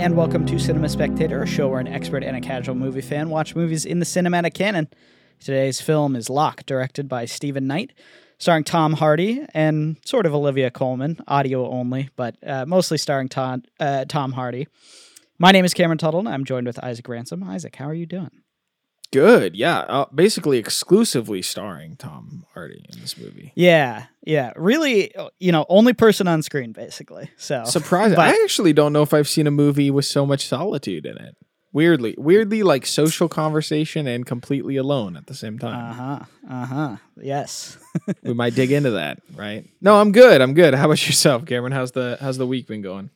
and welcome to Cinema Spectator, a show where an expert and a casual movie fan watch movies in the cinematic canon. Today's film is Locke, directed by Steven Knight, starring Tom Hardy and sort of Olivia Colman, audio only, but uh, mostly starring Tom, uh, Tom Hardy. My name is Cameron Tuttle, and I'm joined with Isaac Ransom. Isaac, how are you doing? Good, yeah. Uh, basically, exclusively starring Tom Hardy in this movie. Yeah, yeah. Really, you know, only person on screen, basically. So Surprising. but- I actually don't know if I've seen a movie with so much solitude in it. Weirdly, weirdly, like social conversation and completely alone at the same time. Uh huh. Uh huh. Yes. we might dig into that, right? No, I'm good. I'm good. How about yourself, Cameron? How's the how's the week been going?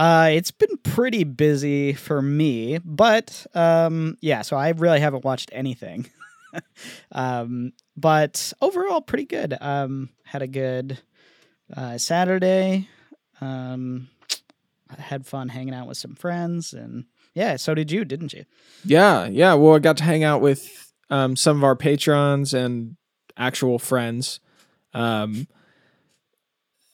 Uh, it's been pretty busy for me, but um, yeah. So I really haven't watched anything. um, but overall, pretty good. Um, had a good uh, Saturday. Um, had fun hanging out with some friends, and yeah, so did you, didn't you? Yeah, yeah. Well, I got to hang out with um, some of our patrons and actual friends. Um,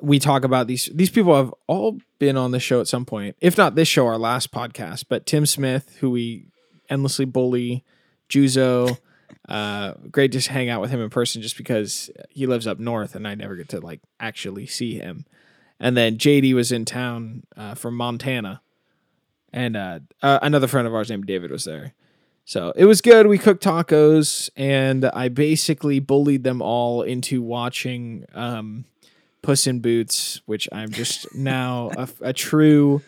we talk about these. These people have all been on the show at some point, if not this show, our last podcast. But Tim Smith, who we endlessly bully, Juzo. Uh, great to hang out with him in person, just because he lives up north, and I never get to like actually see him. And then JD was in town uh, from Montana, and uh, uh, another friend of ours named David was there. So it was good. We cooked tacos, and I basically bullied them all into watching um, Puss in Boots, which I'm just now a, a true,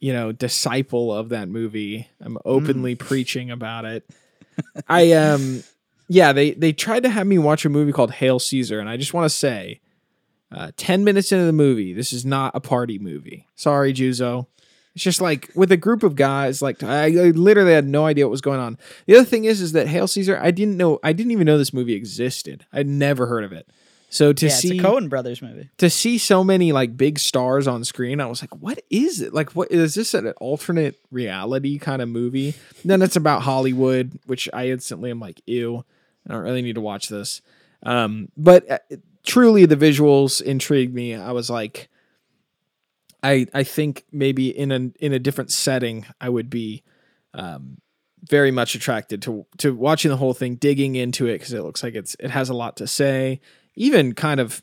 you know, disciple of that movie. I'm openly preaching about it. I um, yeah, they they tried to have me watch a movie called Hail Caesar, and I just want to say, uh, ten minutes into the movie, this is not a party movie. Sorry, Juzo. It's just like with a group of guys. Like I, I literally had no idea what was going on. The other thing is, is that Hail Caesar, I didn't know. I didn't even know this movie existed. I'd never heard of it. So to yeah, see it's a Coen Brothers movie. to see so many like big stars on screen, I was like, what is it? Like, what is this an alternate reality kind of movie? And then it's about Hollywood, which I instantly am like, ew, I don't really need to watch this. Um, but uh, truly, the visuals intrigued me. I was like, I I think maybe in a in a different setting, I would be um, very much attracted to to watching the whole thing, digging into it because it looks like it's it has a lot to say. Even kind of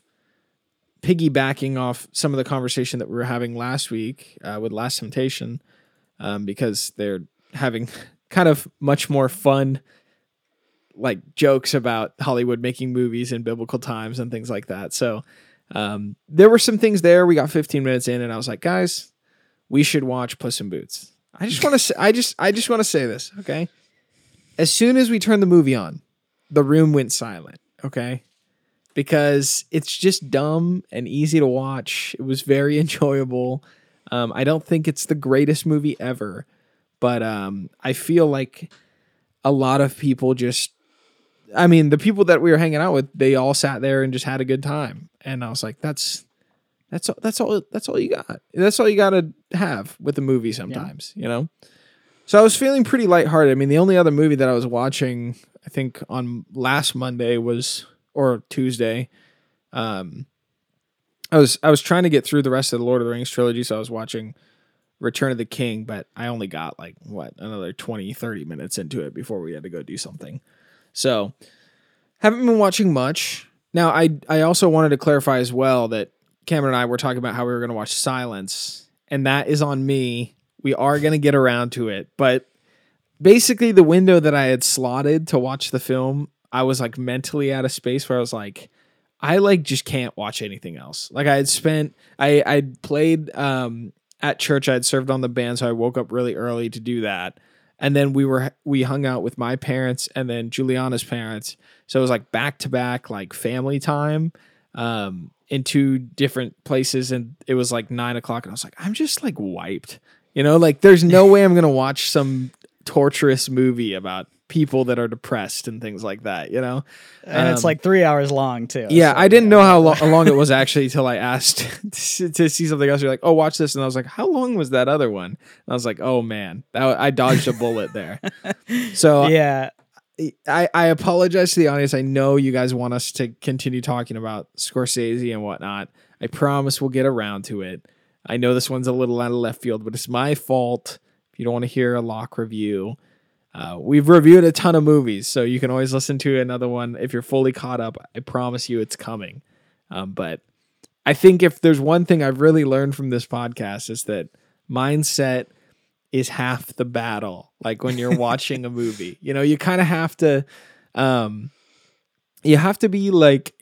piggybacking off some of the conversation that we were having last week uh, with Last Temptation, um, because they're having kind of much more fun, like jokes about Hollywood making movies in biblical times and things like that. So um, there were some things there. We got 15 minutes in, and I was like, guys, we should watch Puss in Boots. I just want to say, I just, I just want to say this, okay? As soon as we turned the movie on, the room went silent, okay? Because it's just dumb and easy to watch. It was very enjoyable. Um, I don't think it's the greatest movie ever, but um, I feel like a lot of people just I mean, the people that we were hanging out with, they all sat there and just had a good time. And I was like, that's that's all that's all that's all you got. That's all you got to have with a movie sometimes, you know? So I was feeling pretty lighthearted. I mean, the only other movie that I was watching, I think on last Monday was or Tuesday, um I was I was trying to get through the rest of the Lord of the Rings trilogy, so I was watching Return of the King, but I only got like what, another 20 30 minutes into it before we had to go do something. So, haven't been watching much. Now, I I also wanted to clarify as well that Cameron and I were talking about how we were going to watch Silence, and that is on me. We are going to get around to it, but basically the window that I had slotted to watch the film, I was like mentally out of space where I was like I like just can't watch anything else. Like I had spent I I'd played um at church I had served on the band so I woke up really early to do that and then we were we hung out with my parents and then Juliana's parents. So it was like back to back like family time um in two different places and it was like nine o'clock and I was like, I'm just like wiped. You know, like there's no way I'm gonna watch some torturous movie about people that are depressed and things like that, you know? And it's Um, like three hours long too. Yeah, so, I didn't yeah. know how, lo- how long it was actually till I asked to, to see something else. You're like, oh, watch this, and I was like, how long was that other one? And I was like, oh man, that, I dodged a bullet there. So Yeah, I, I apologize to the audience. I know you guys want us to continue talking about Scorsese and whatnot. I promise we'll get around to it. I know this one's a little out of left field, but it's my fault if you don't want to hear a Locke review. Uh, we've reviewed a ton of movies, so you can always listen to another one if you're fully caught up. I promise you it's coming. Um, but I think if there's one thing I've really learned from this podcast is that mindset is half the battle. Like when you're watching a movie, you know, you kind of have to, um, you have to be like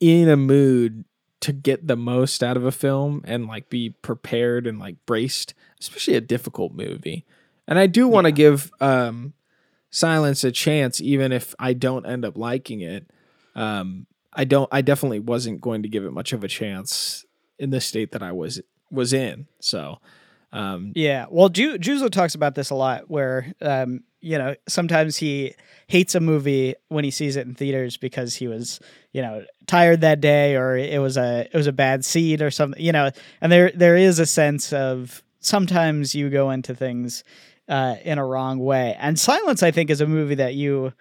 in a mood to get the most out of a film and like be prepared and like braced, especially a difficult movie. And I do want to Yeah. give um, Silence a chance, even if I don't end up liking it. Um, I don't. I definitely wasn't going to give it much of a chance in the state that I was was in. So, um, Yeah. Well, Ju- Juzo talks about this a lot where, um, you know, sometimes he hates a movie when he sees it in theaters because he was, you know, tired that day or it was a it was a bad seed or something, you know. And there there is a sense of sometimes you go into things uh, in a wrong way. And Silence, I think, is a movie that you.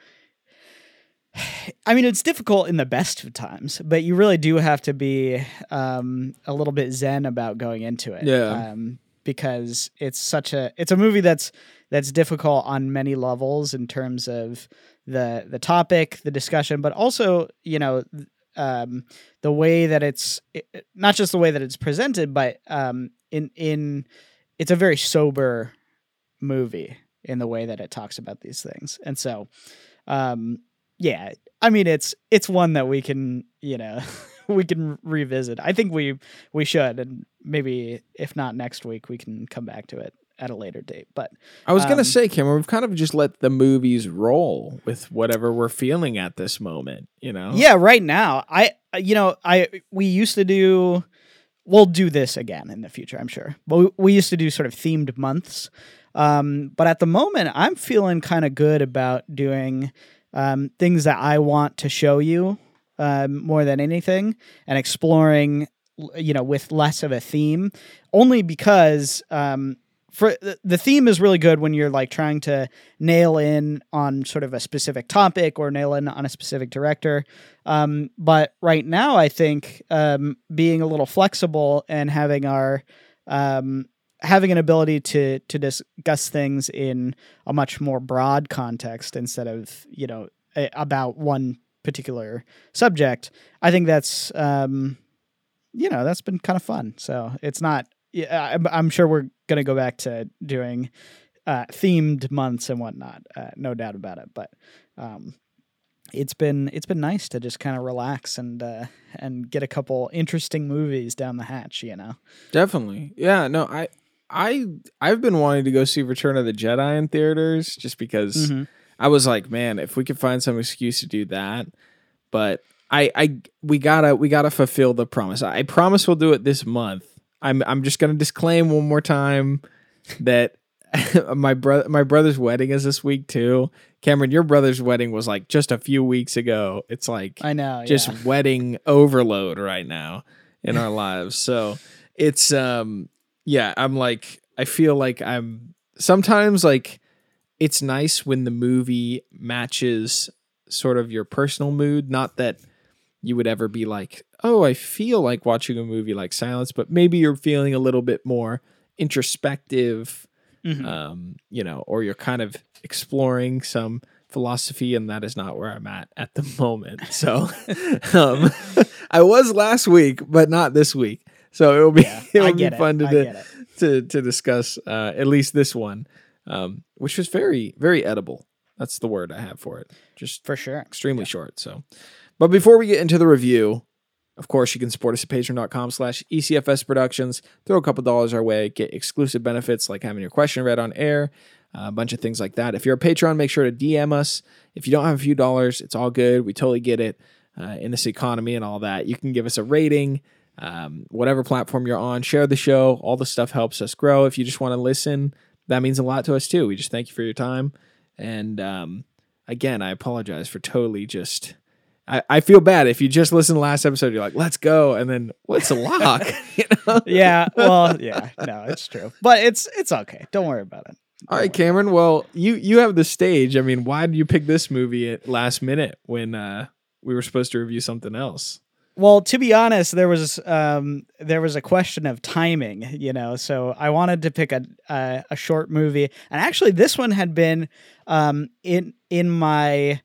I mean, it's difficult in the best of times, but you really do have to be um, a little bit zen about going into it. Yeah. Um, because it's such a it's a movie that's that's difficult on many levels in terms of the the topic, the discussion, but also you know um, the way that it's it, not just the way that it's presented, but um, in in it's a very sober movie in the way that it talks about these things, and so um, yeah, I mean it's it's one that we can you know we can revisit. I think we we should, and maybe if not next week, we can come back to it at a later date. But I was gonna Um, say, Cameron, we've kind of just let the movies roll with whatever we're feeling at this moment. You know? yeah, right now, I you know I we used to do. We'll do this again in the future, I'm sure. But we, we used to do sort of themed months. Um, but at the moment, I'm feeling kind of good about doing um, things that I want to show you um, more than anything, and exploring, you know, with less of a theme. Only because um, for the, the theme is really good when you're like trying to nail in on sort of a specific topic or nail in on a specific director. Um, but right now, I think um, being a little flexible and having our um, having an ability to to discuss things in a much more broad context instead of you know a, about one particular subject, I think that's um, you know that's been kind of fun. So it's not. Yeah, I'm, sure we're gonna go back to doing uh, themed months and whatnot. Uh, no doubt about it. But um, it's been it's been nice to just kind of relax and uh, and get a couple interesting movies down the hatch. You know. Definitely. Yeah, no, I I I've been wanting to go see Return of the Jedi in theaters just because Mhm. I was like, man, if we could find some excuse to do that. But I I we gotta we gotta fulfill the promise. I promise we'll do it this month. I'm I'm just gonna disclaim one more time that my brother my brother's wedding is this week too. Cameron, your brother's wedding was like just a few weeks ago. It's like I know. just yeah. wedding overload right now in our lives. So it's um yeah, I'm like I feel like I'm sometimes like it's nice when the movie matches sort of your personal mood, not that you would ever be like, "Oh, I feel like watching a movie like Silence," but maybe you're feeling a little bit more introspective Mhm. um, you know, or you're kind of exploring some philosophy, and that is not where I'm at at the moment. So, um, I was last week, but not this week. So it'll be Yeah, it'll I be it. fun to I get it. to to discuss uh, at least this one, um, which was very very edible. That's the word I have for it. Just for sure. extremely short. So, but before we get into the review, of course, you can support us at patreon.com slash ECFS Productions. Throw a couple dollars our way, get exclusive benefits like having your question read on air, uh, a bunch of things like that. If you're a patron, make sure to DM us. If you don't have a few dollars, it's all good. We totally get it uh, in this economy and all that. You can give us a rating, um, whatever platform you're on, share the show. All the stuff helps us grow. If you just want to listen, that means a lot to us too. We just thank you for your time. And um, again, I apologize for totally just. I, I feel bad if you just listen to last episode, you're like, let's go. And then what's a Locke? you know? Yeah. Well, yeah. No, it's true. But it's it's okay. Don't worry about it. All right, Cameron. Well, you you have the stage. I mean, why did you pick this movie at last minute when uh, we were supposed to review something else? Well, to be honest, there was um, there was a question of timing, you know. So I wanted to pick a a, a short movie, and actually, this one had been um, in in my.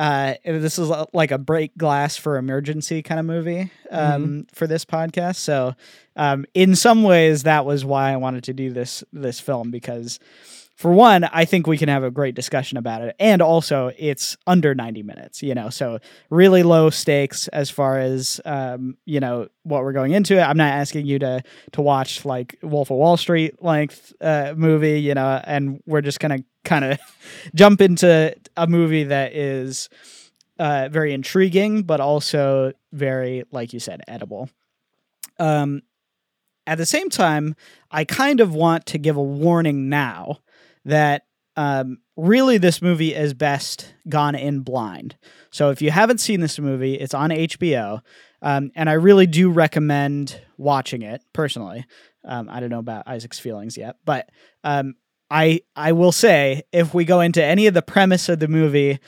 Uh, this is like a break glass for emergency kind of movie um, for this podcast. So, um, in some ways, that was why I wanted to do this this film because for one, I think we can have a great discussion about it. And also, it's under 90 minutes, you know, so really low stakes as far as, um, you know, what we're going into. I'm not asking you to, to watch like Wolf of Wall Street length uh, movie, you know, and we're just going to kind of jump into a movie that is uh, very intriguing, but also very, like you said, edible. Um, at the same time, I kind of want to give a warning now that um, really this movie is best gone in blind. So if you haven't seen this movie, it's on HBO, um, and I really do recommend watching it personally. Um, I don't know about Isaac's feelings yet, but um, I I will say if we go into any of the premise of the movie,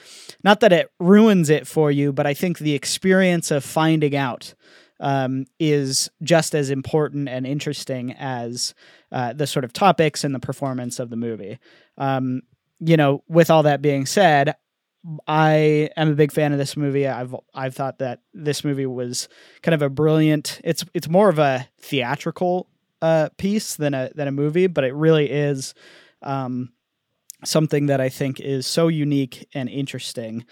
not that it ruins it for you, but I think the experience of finding out um, is just as important and interesting as uh, the sort of topics and the performance of the movie. Um, you know, with all that being said, I am a big fan of this movie. I've I've thought that this movie was kind of a brilliant. It's it's more of a theatrical uh, piece than a than a movie, but it really is um, something that I think is so unique and interesting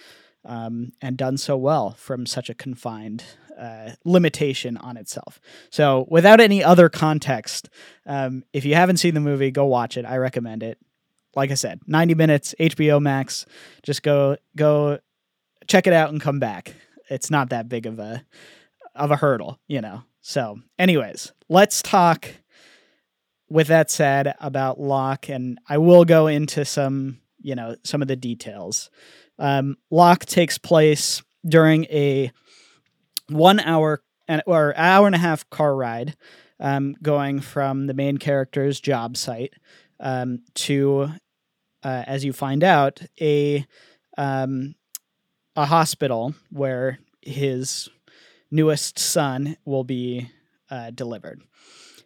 um, and done so well from such a confined uh, limitation on itself. So, without any other context, um, if you haven't seen the movie, go watch it. I recommend it. Like I said, 90 minutes, HBO Max. Just go go check it out and come back. It's not that big of a of a hurdle, you know. So, anyways, let's talk with that said about Locke and I will go into some, you know, some of the details. Um, Locke takes place during a one hour and or hour and a half car ride um, going from the main character's job site um, to, uh, as you find out, a um, a hospital where his newest son will be uh, delivered.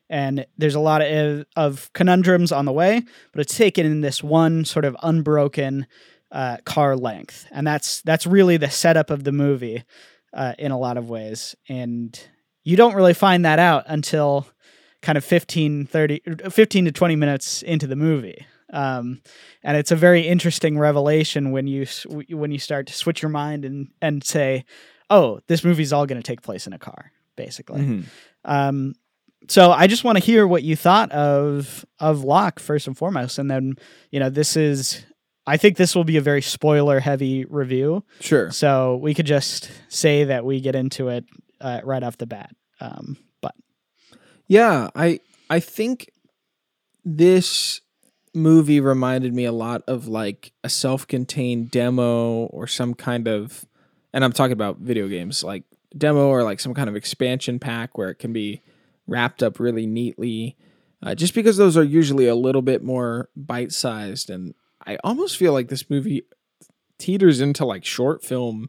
And there's a lot of, of conundrums on the way, but it's taken in this one sort of unbroken uh, car length, and that's that's really the setup of the movie uh, in a lot of ways. And you don't really find that out until kind of 15, 30, 15 to 20 minutes into the movie. Um, and it's a very interesting revelation when you when you start to switch your mind and and say, "Oh, this movie's all going to take place in a car," basically. Mhm. Um, so I just want to hear what you thought of of Locke first and foremost, and then you know this is I think this will be a very spoiler heavy review, Sure. so we could just say that we get into it uh, right off the bat. Um, but Yeah, I I think this movie reminded me a lot of like a self-contained demo or some kind of and I'm talking about video games like demo or like some kind of expansion pack where it can be wrapped up really neatly. Uh, just because those are usually a little bit more bite-sized and I almost feel like this movie teeters into like short film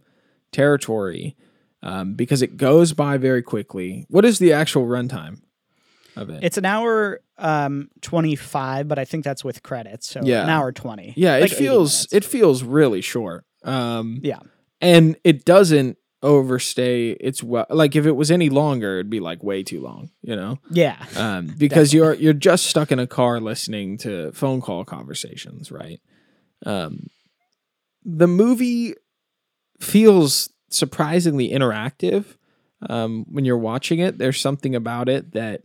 territory um, because it goes by very quickly. What is the actual runtime of it? it's an hour um, twenty five, but I think that's with credits, so Yeah. an hour twenty. yeah, like it feels it feels really short. Um, Yeah. and it doesn't overstay its well. Like if it was any longer, it'd be like way too long. You know, yeah, um, because you're you're just stuck in a car listening to phone call conversations, right? Um, the movie feels surprisingly interactive um, when you're watching it. There's something about it that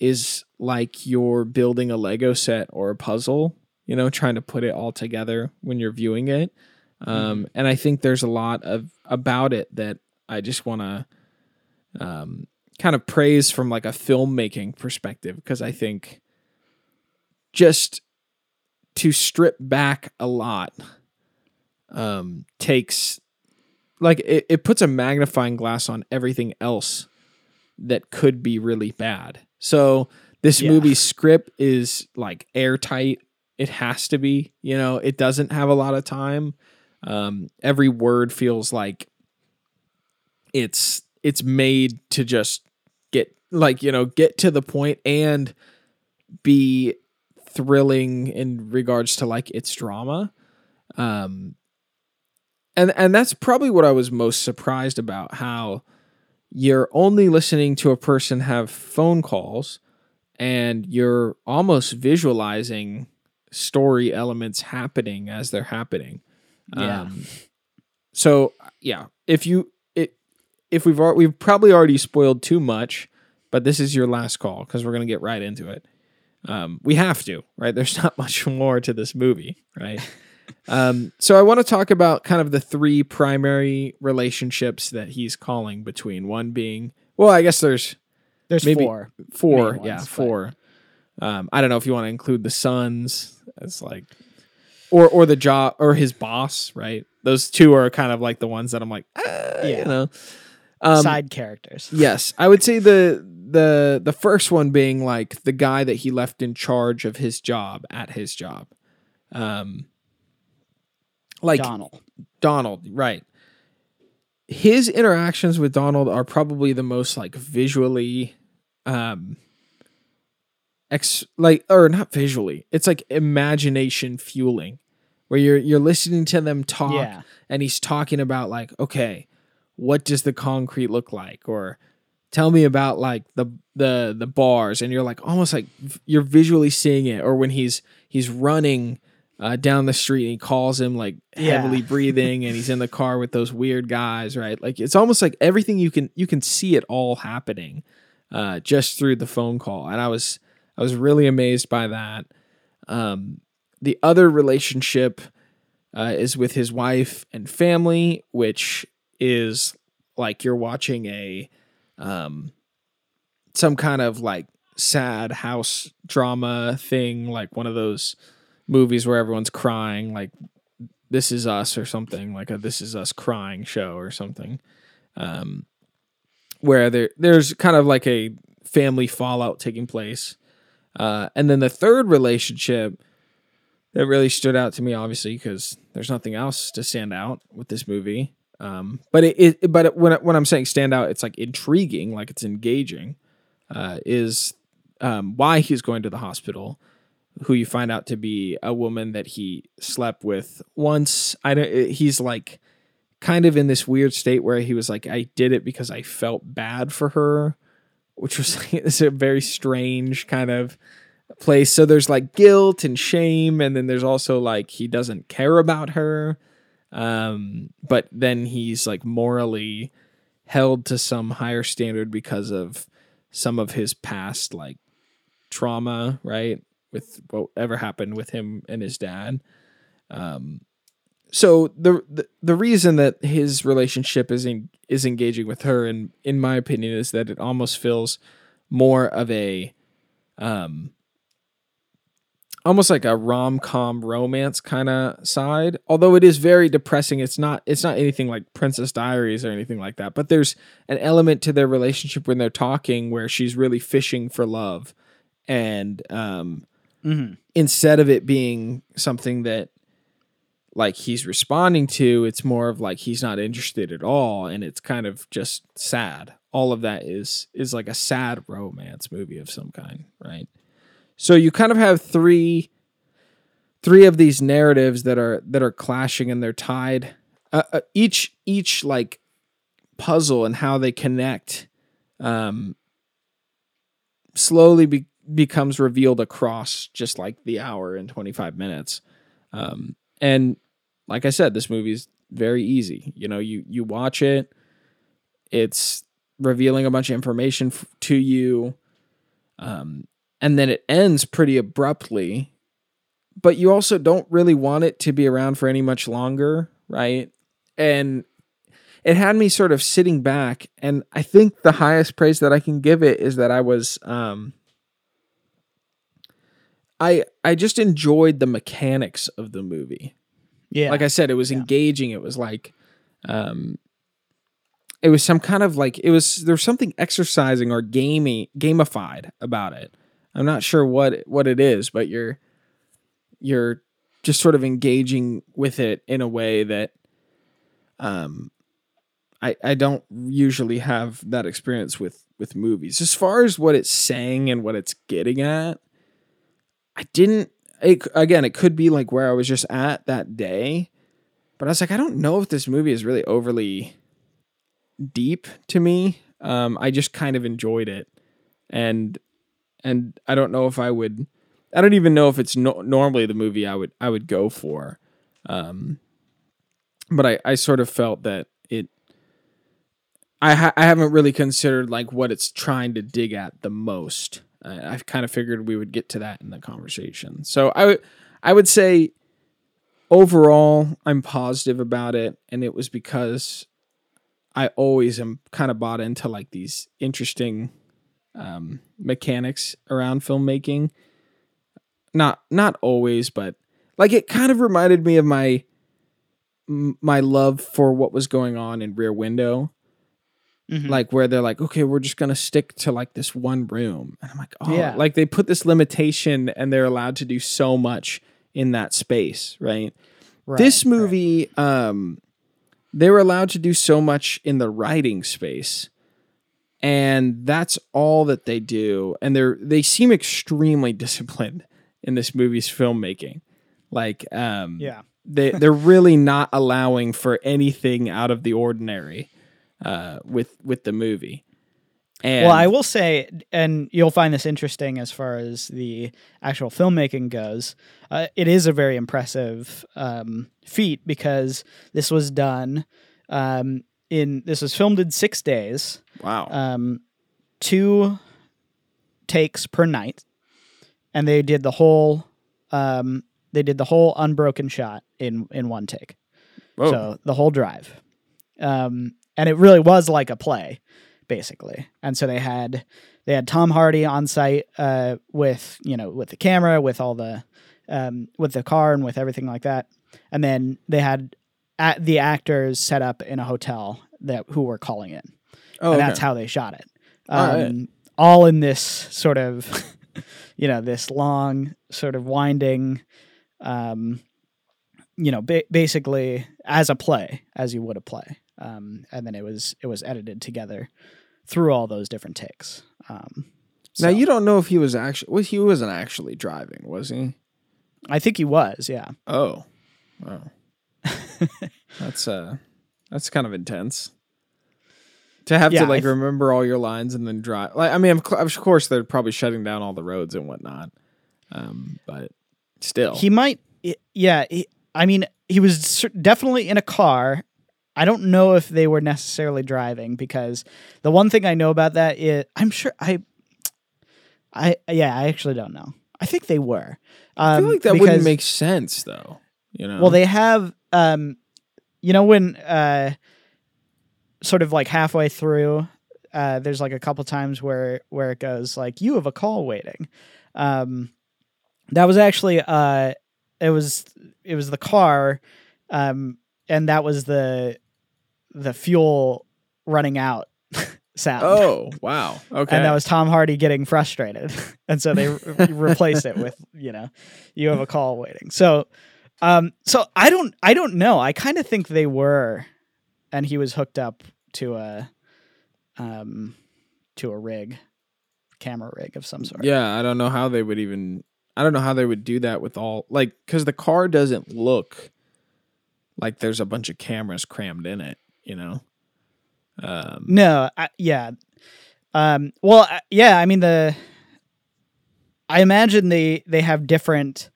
is like you're building a Lego set or a puzzle, you know, trying to put it all together when you're viewing it. Um, and I think there's a lot of about it that I just want to um, kind of praise from like a filmmaking perspective because I think just to strip back a lot um, takes like it, it puts a magnifying glass on everything else that could be really bad. So this Yeah. movie's script is like airtight. It has to be, you know, it doesn't have a lot of time. Um, every word feels like it's it's made to just get like you know get to the point and be thrilling in regards to like its drama. Um and and that's probably what i was most surprised about how you're only listening to a person have phone calls and you're almost visualizing story elements happening as they're happening Yeah. um, so yeah, if you it if we've we've probably already spoiled too much, but this is your last call because we're gonna get right into it. Um, we have to, right? There's not much more to this movie, right? um, so I want to talk about kind of the three primary relationships that he's calling between. One being, well, I guess there's There's maybe- four. four, main yeah, ones, but- four. Um, I don't know if you want to include the sons as like, or or the job or his boss, right? Those two are kind of like the ones that I'm like, ah, Yeah. you know. Um, Side characters. Yes, I would say the the the first one being like the guy that he left in charge of his job at his job, um, like Donald. Donald, right? His interactions with Donald are probably the most like visually, um, ex like or not visually. It's like imagination fueling, where you're you're listening to them talk, Yeah. and he's talking about like, okay, what does the concrete look like, or tell me about like the the the bars, and you're like almost like you're visually seeing it, or when he's he's running uh, down the street and he calls him like Yeah. heavily breathing and he's in the car with those weird guys right like it's almost like everything you can you can see it all happening uh, just through the phone call and i was i was really amazed by that. Um, the other relationship uh, is with his wife and family which is like you're watching a um, some kind of like sad house drama thing like one of those movies where everyone's crying like this is us or something like a this is us crying show or something. Um where there there's kind of like a family fallout taking place uh and then the third relationship that really stood out to me obviously because there's nothing else to stand out with this movie um but it, it but it, when when I'm saying stand out it's like intriguing like it's engaging uh is um why he's going to the hospital who you find out to be a woman that he slept with once. I don't. He's like kind of in this weird state where he was like, I did it because I felt bad for her, which was like, a very strange kind of place. So there's like guilt and shame, and then there's also like he doesn't care about her. Um, but then he's like morally held to some higher standard because of some of his past like trauma, right? With whatever happened with him and his dad. Um, so the, the the reason that his relationship is in, is engaging with her, and in my opinion, is that it almost feels more of a, um, almost like a rom com romance kind of side. Although it is very depressing, it's not it's not anything like Princess Diaries or anything like that. But there's an element to their relationship when they're talking where she's really fishing for love, and um, hmm instead of it being something that like he's responding to it's more of like he's not interested at all and it's kind of just sad. All of that is is like a sad romance movie of some kind right? So you kind of have three three of these narratives that are that are clashing and they're tied. Uh, uh, each each like puzzle and how they connect um slowly be- becomes revealed across just like the hour and 25 minutes. Um and like i said this movie is very easy. You know you you watch it. It's revealing a bunch of information f- to you. Um and then it ends pretty abruptly. But you also don't really want it to be around for any much longer right? And it had me sort of sitting back. And i think the highest praise that i can give it is that i was um i i just enjoyed the mechanics of the movie Yeah. like I said, it was Yeah. engaging. It was like, um, it was some kind of like it was there was something exercising or gamey gamified about it. I'm not sure what what it is, but you're you're just sort of engaging with it in a way that, um, I I don't usually have that experience with with movies. As far as what it's saying and what it's getting at, I didn't. It, again, it could be like where I was just at that day, but I was like, I don't know if this movie is really overly deep to me. Um, I just kind of enjoyed it, and and I don't know if I would. I don't even know if it's no, normally the movie I would I would go for. Um, but I, I sort of felt that it I ha- I haven't really considered like what it's trying to dig at the most. I, I've kind of figured we would get to that in the conversation. So I would I would say overall I'm positive about it, and it was because I always am kind of bought into like these interesting um, mechanics around filmmaking. Not not always, but like it kind of reminded me of my my love for what was going on in Rear Window. Mhm. Like where they're like, okay, we're just gonna stick to like this one room, and I'm like, oh, Yeah. like they put this limitation, and they're allowed to do so much in that space, right? Right, this right. movie, um, they were allowed to do so much in the writing space, and that's all that they do. And they're they seem extremely disciplined in this movie's filmmaking. Like, um, Yeah. they they're really not allowing for anything out of the ordinary uh, with with the movie. And well, I will say, and you'll find this interesting as far as the actual filmmaking goes. Uh, it is a very impressive um, feat because this was done um, in this was filmed in six days, wow, um, two takes per night, and they did the whole um, they did the whole unbroken shot in in one take. Whoa. So the whole drive. Um, and it really was like a play, basically. And so they had they had Tom Hardy on site uh, with you know with the camera, with all the um, with the car, and with everything like that. And then they had at the actors set up in a hotel that who were calling in, oh, and okay. that's how they shot it. All Um, right. all in this sort of, you know, this long sort of winding, um, you know, ba- basically as a play, as you would a play, um, and then it was it was edited together through all those different takes. Um, now you don't know if he was actually well, he wasn't actually driving, was he? I think he was, yeah. Oh, wow. that's uh, that's kind of intense. To have Yeah, to like th- remember all your lines and then drive. Like, I mean, of, cou- of course, they're probably shutting down all the roads and whatnot. Um, but still, He might, yeah. He, I mean, he was definitely in a car. I don't know if they were necessarily driving because the one thing I know about that is I'm sure I, I yeah, I actually don't know. I think they were. Um, I feel like that because- wouldn't make sense, though. You know, Well, they have, um, you know, when uh, sort of like halfway through, uh, there's like a couple times where where it goes like you have a call waiting. Um, that was actually uh, it was it was the car, um, and that was the the fuel running out sound. Oh wow, okay. And that was Tom Hardy getting frustrated, and so they re- replaced it with you know, you have a call waiting. So, um, so I don't, I don't know. I kind of think they were, and he was hooked up to a, um, to a rig, camera rig of some sort. Yeah, I don't know how they would even. I don't know how they would do that with all like because the car doesn't look like there's a bunch of cameras crammed in it. You know. Um, No, I, yeah. Um, well, I- yeah. I mean the. I imagine they they have different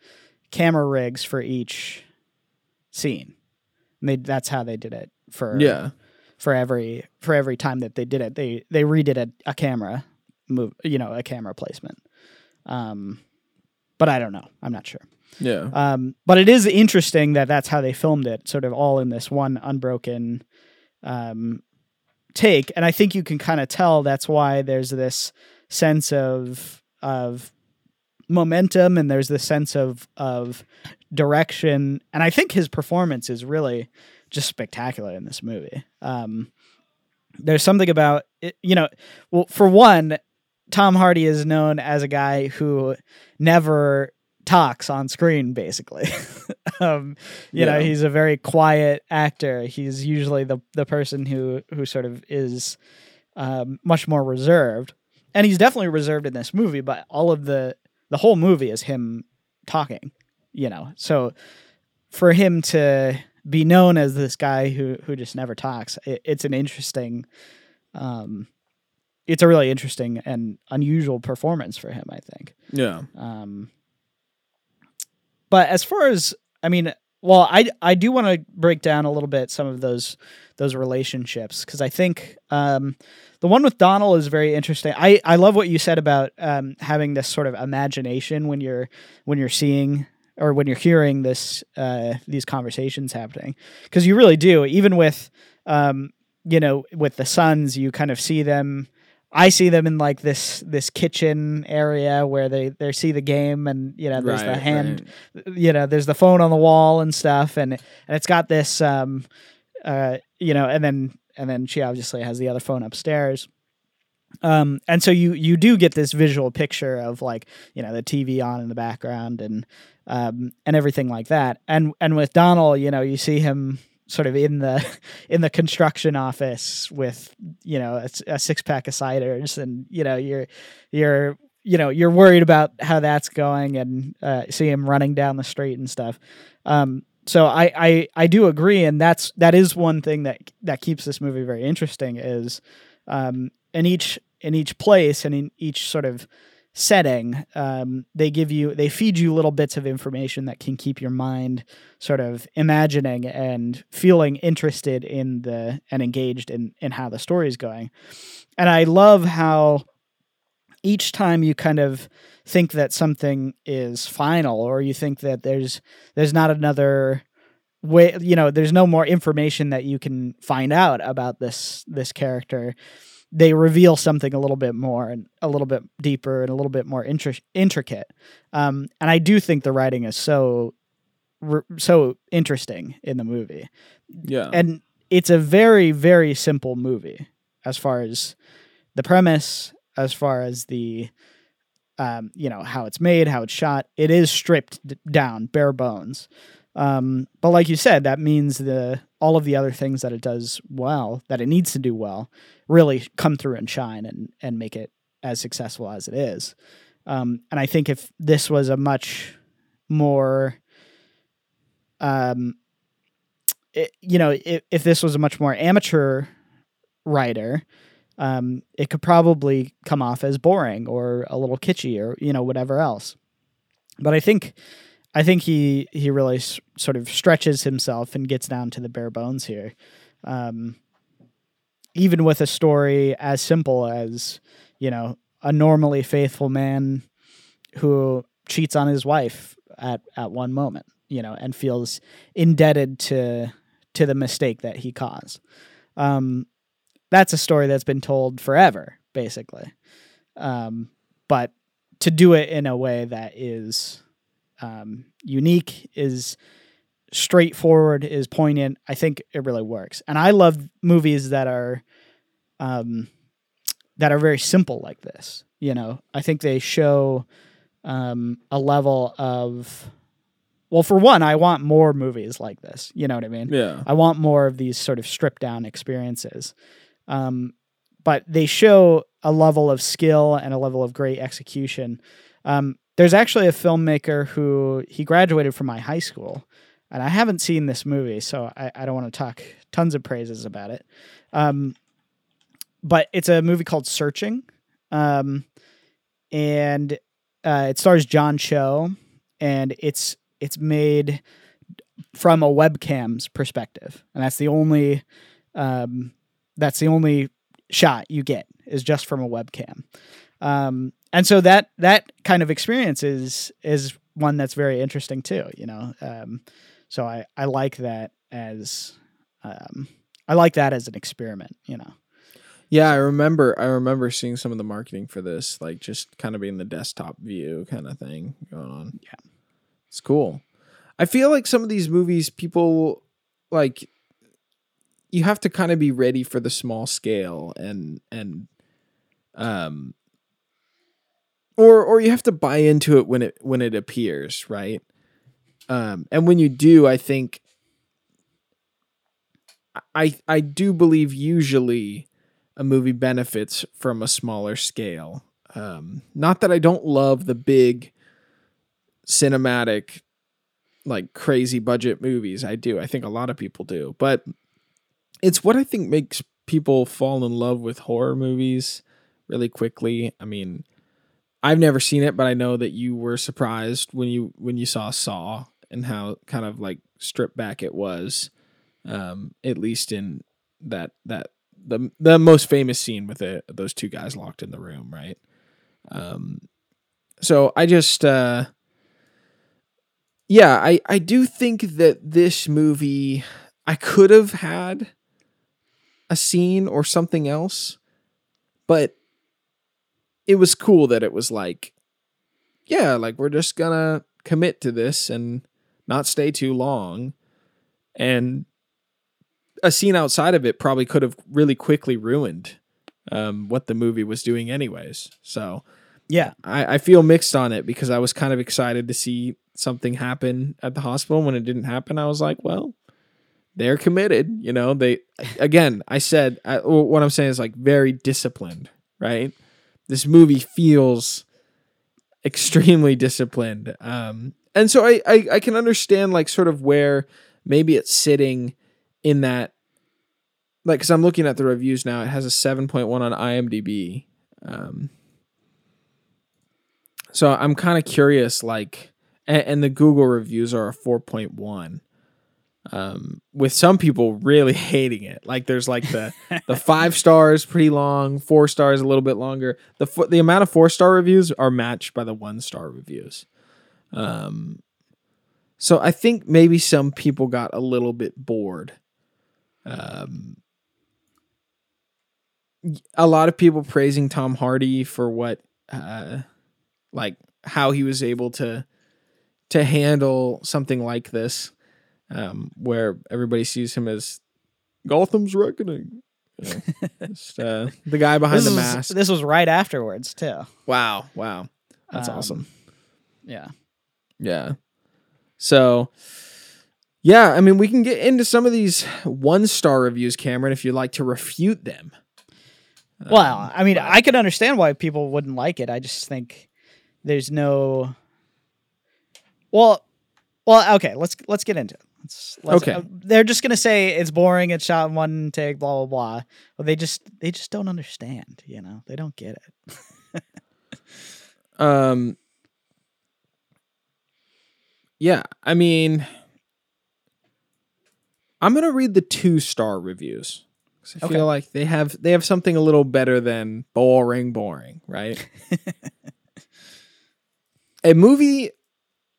camera rigs for each scene. And they, that's how they did it for yeah. for every for every time that they did it. They they redid a, a camera move, you know, a camera placement. Um, but I don't know. I'm not sure. Yeah. Um, but it is interesting that that's how they filmed it, sort of all in this one unbroken um, take. And I think you can kind of tell that's why there's this sense of of momentum and there's this sense of of direction. And I think his performance is really just spectacular in this movie. Um, there's something about it, you know, well, for one, Tom Hardy is known as a guy who never talks on screen basically. Um you know he's a very quiet actor. He's usually the the person who who sort of is um much more reserved. And he's definitely reserved in this movie but all of the the whole movie is him talking you know. So for him to be known as this guy who who just never talks it, it's an interesting um it's a really interesting and unusual performance for him i think. Yeah. um, but as far as I mean, well, I I do want to break down a little bit some of those those relationships because I think um, the one with Donald is very interesting. I I love what you said about um, having this sort of imagination when you're when you're seeing or when you're hearing this uh, these conversations happening because you really do even with um, you know with the sons you kind of see them I see them in like this this kitchen area where they they see the game and you know there's the hand right. you know there's the phone on the wall and stuff and and it's got this um uh you know and then and then she obviously has the other phone upstairs um and so you you do get this visual picture of like you know the TV on in the background and um and everything like that and and with Donald you know you see him sort of in the in the construction office with you know a, a six pack of ciders and you know you're you're you know you're worried about how that's going and uh, see him running down the street and stuff. Um so I, I i do agree and that's that is one thing that that keeps this movie very interesting is um in each in each place and in each sort of setting um they give you they feed you little bits of information that can keep your mind sort of imagining and feeling interested in the and engaged in in how the story is going. And i love how each time you kind of think that something is final or you think that there's there's not another way you know there's no more information that you can find out about this this character they reveal something a little bit more and a little bit deeper and a little bit more intri- intricate. Um, and i do think the writing is so r- so interesting in the movie. Yeah. and it's a very very simple movie as far as the premise as far as the um, you know how it's made how it's shot. It is stripped d- down bare bones. Um, but like you said that means the all of the other things that it does well that it needs to do well really come through and shine and and make it as successful as it is um, and i think if this was a much more um, it, you know, if, if this was a much more amateur writer, um, it could probably come off as boring or a little kitschy or you know whatever else. But I think, I think he he really s- sort of stretches himself and gets down to the bare bones here. Um, even with a story as simple as you know a normally faithful man who cheats on his wife at at one moment, you know, and feels indebted to to the mistake that he caused. Um, that's a story that's been told forever, basically. Um, but to do it in a way that is um, unique, is straightforward, is poignant, I think it really works. And I love movies that are um, that are very simple like this. You know, I think they show um, a level of well, for one, I want more movies like this. You know what I mean? yeah. I want more of these sort of stripped down experiences. Um, but they show a level of skill and a level of great execution. Um, there's actually a filmmaker who he graduated from my high school, and I haven't seen this movie, so I, I don't want to talk tons of praises about it. Um, but it's a movie called Searching, um, and uh, it stars John Cho, and it's it's made from a webcam's perspective, and that's the only um, that's the only shot you get is just from a webcam. Um, and so that that kind of experience is is one that's very interesting too. You know, um, so I I like that as um, I like that as an experiment. You know. Yeah, I remember I remember seeing some of the marketing for this, like just kind of being the desktop view kind of thing going on. Yeah. It's cool. I feel like some of these movies people like you have to kind of be ready for the small scale and and um or or you have to buy into it when it when it appears, right? Um, and when you do, I think I I do believe usually a movie benefits from a smaller scale. Um, not that I don't love the big cinematic like crazy budget movies. I do. I think a lot of people do. But it's what I think makes people fall in love with horror movies really quickly. I mean, I've never seen it, but I know that you were surprised when you when you saw Saw and how kind of like stripped back it was. Um, at least in that that the the most famous scene with it, those two guys locked in the room, right? Um, so I just uh, yeah, I I do think that this movie I could have had a scene or something else, but it was cool that it was like, yeah, like we're just gonna commit to this and not stay too long. And a scene outside of it probably could have really quickly ruined um, what the movie was doing, anyways. So, Yeah. I, I feel mixed on it because I was kind of excited to see something happen at the hospital. When it didn't happen, I was like, well, they're committed. You know, they, again, I said, I, what I'm saying is like very disciplined, right? This movie feels extremely disciplined. Um, and so I, I, I can understand like sort of where maybe it's sitting in that, like, cause I'm looking at the reviews now, it has a 7.1 on IMDb. Um, so I'm kind of curious, like, and, and the Google reviews are a 4.1. Um, with some people really hating it. Like there's like the the five stars pretty long, four stars a little bit longer. The the amount of four star reviews are matched by the one star reviews. Um, so I think maybe some people got a little bit bored. Um, a lot of people praising Tom Hardy for what, uh, like how he was able to to handle something like this, um, where everybody sees him as Gotham's Reckoning. You know, just, uh, the guy behind This the was, mask. this was right afterwards too. Wow, wow, that's Um, awesome. Yeah. Yeah. So, yeah, I mean, we can get into some of these one star reviews, Cameron, if you'd like to refute them. Well, Um, I mean, but- I could understand why people wouldn't like it. I just think there's no. Well, well, okay. Let's let's get into it. Let's, let's, Okay. uh, they're just gonna say it's boring. It's shot in one take. Blah blah blah. Well, they just they just don't understand. You know, they don't get it. Um. Yeah, I mean, I'm gonna read the two star reviews 'cause I Okay. feel like they have they have something a little better than boring, boring, right? a movie.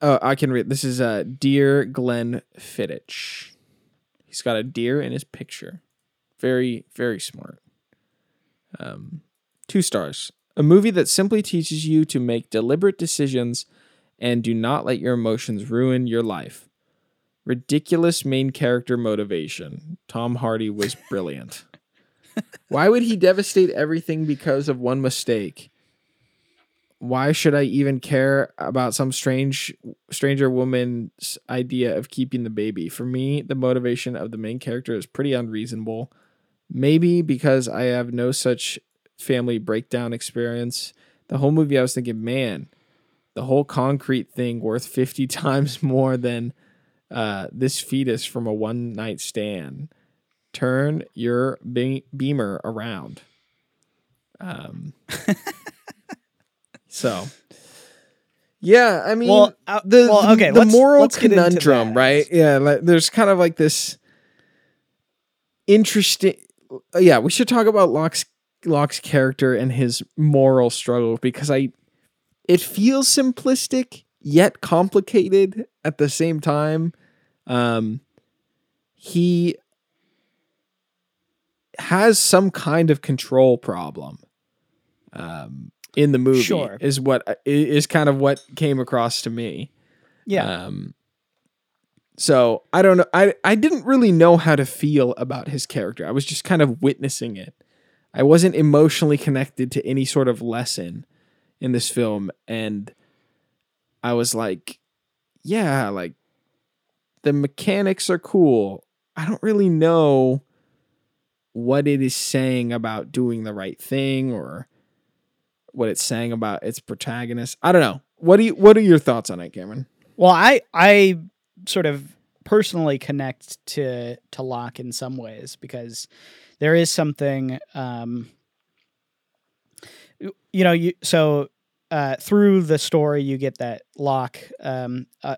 Oh, I can read. This is uh, dear Glenn Fittich. He's got a deer in his picture. Very, very smart. Um, two stars. A movie that simply teaches you to make deliberate decisions and do not let your emotions ruin your life. Ridiculous main character motivation. Tom Hardy was brilliant. Why would he devastate everything because of one mistake? Why should I even care about some strange stranger woman's idea of keeping the baby? For me, the motivation of the main character is pretty unreasonable. Maybe because I have no such family breakdown experience. The whole movie, I was thinking, man, the whole concrete thing worth 50 times more than uh, this fetus from a one night stand. Turn your be- beamer around. Um, so, yeah, I mean, well, uh, the, well, okay. the let's, moral let's conundrum, right? Yeah, like, there's kind of like this interesting. uh, Yeah, we should talk about Locke's Locke's character and his moral struggle because I, it feels simplistic yet complicated at the same time. Um, he has some kind of control problem. Um, in the movie Sure. is what is kind of what came across to me. Yeah. Um, so I don't know. I I didn't really know how to feel about his character. I was just kind of witnessing it. I wasn't emotionally connected to any sort of lesson in this film and I was like, yeah, like the mechanics are cool. I don't really know what it is saying about doing the right thing or what it's saying about its protagonist. I don't know. What do you what are your thoughts on it, Cameron? Well, I I sort of personally connect to to Locke in some ways because there is something um you know you so uh through the story you get that Locke um uh,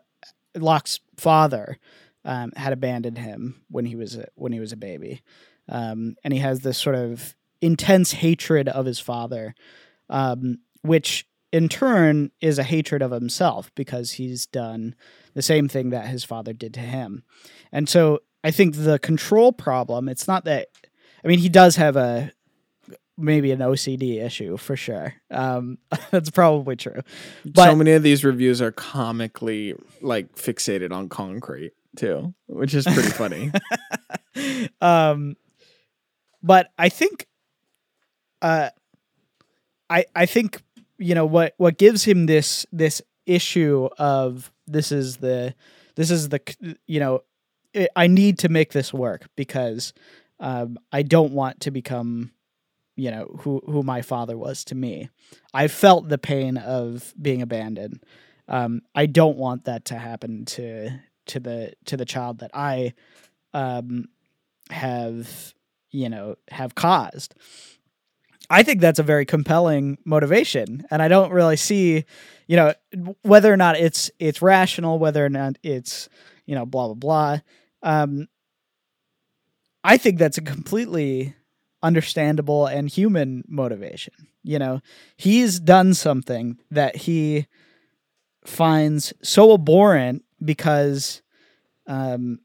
Locke's father um had abandoned him when he was a, when he was a baby. Um and he has this sort of intense hatred of his father um which in turn is a hatred of himself because he's done the same thing that his father did to him. And so I think the control problem, it's not that I mean he does have a maybe an OCD issue for sure. Um, that's probably true. But so many of these reviews are comically like fixated on concrete too, which is pretty funny. um, but I think, uh, I I think you know what what gives him this this issue of this is the this is the you know it, I need to make this work because um, I don't want to become you know who who my father was to me. I felt the pain of being abandoned. Um, I don't want that to happen to to the to the child that I um, have you know have caused. I think that's a very compelling motivation, and I don't really see, you know, whether or not it's it's rational, whether or not it's you know blah blah blah. Um, I think that's a completely understandable and human motivation. You know, he's done something that he finds so abhorrent because um,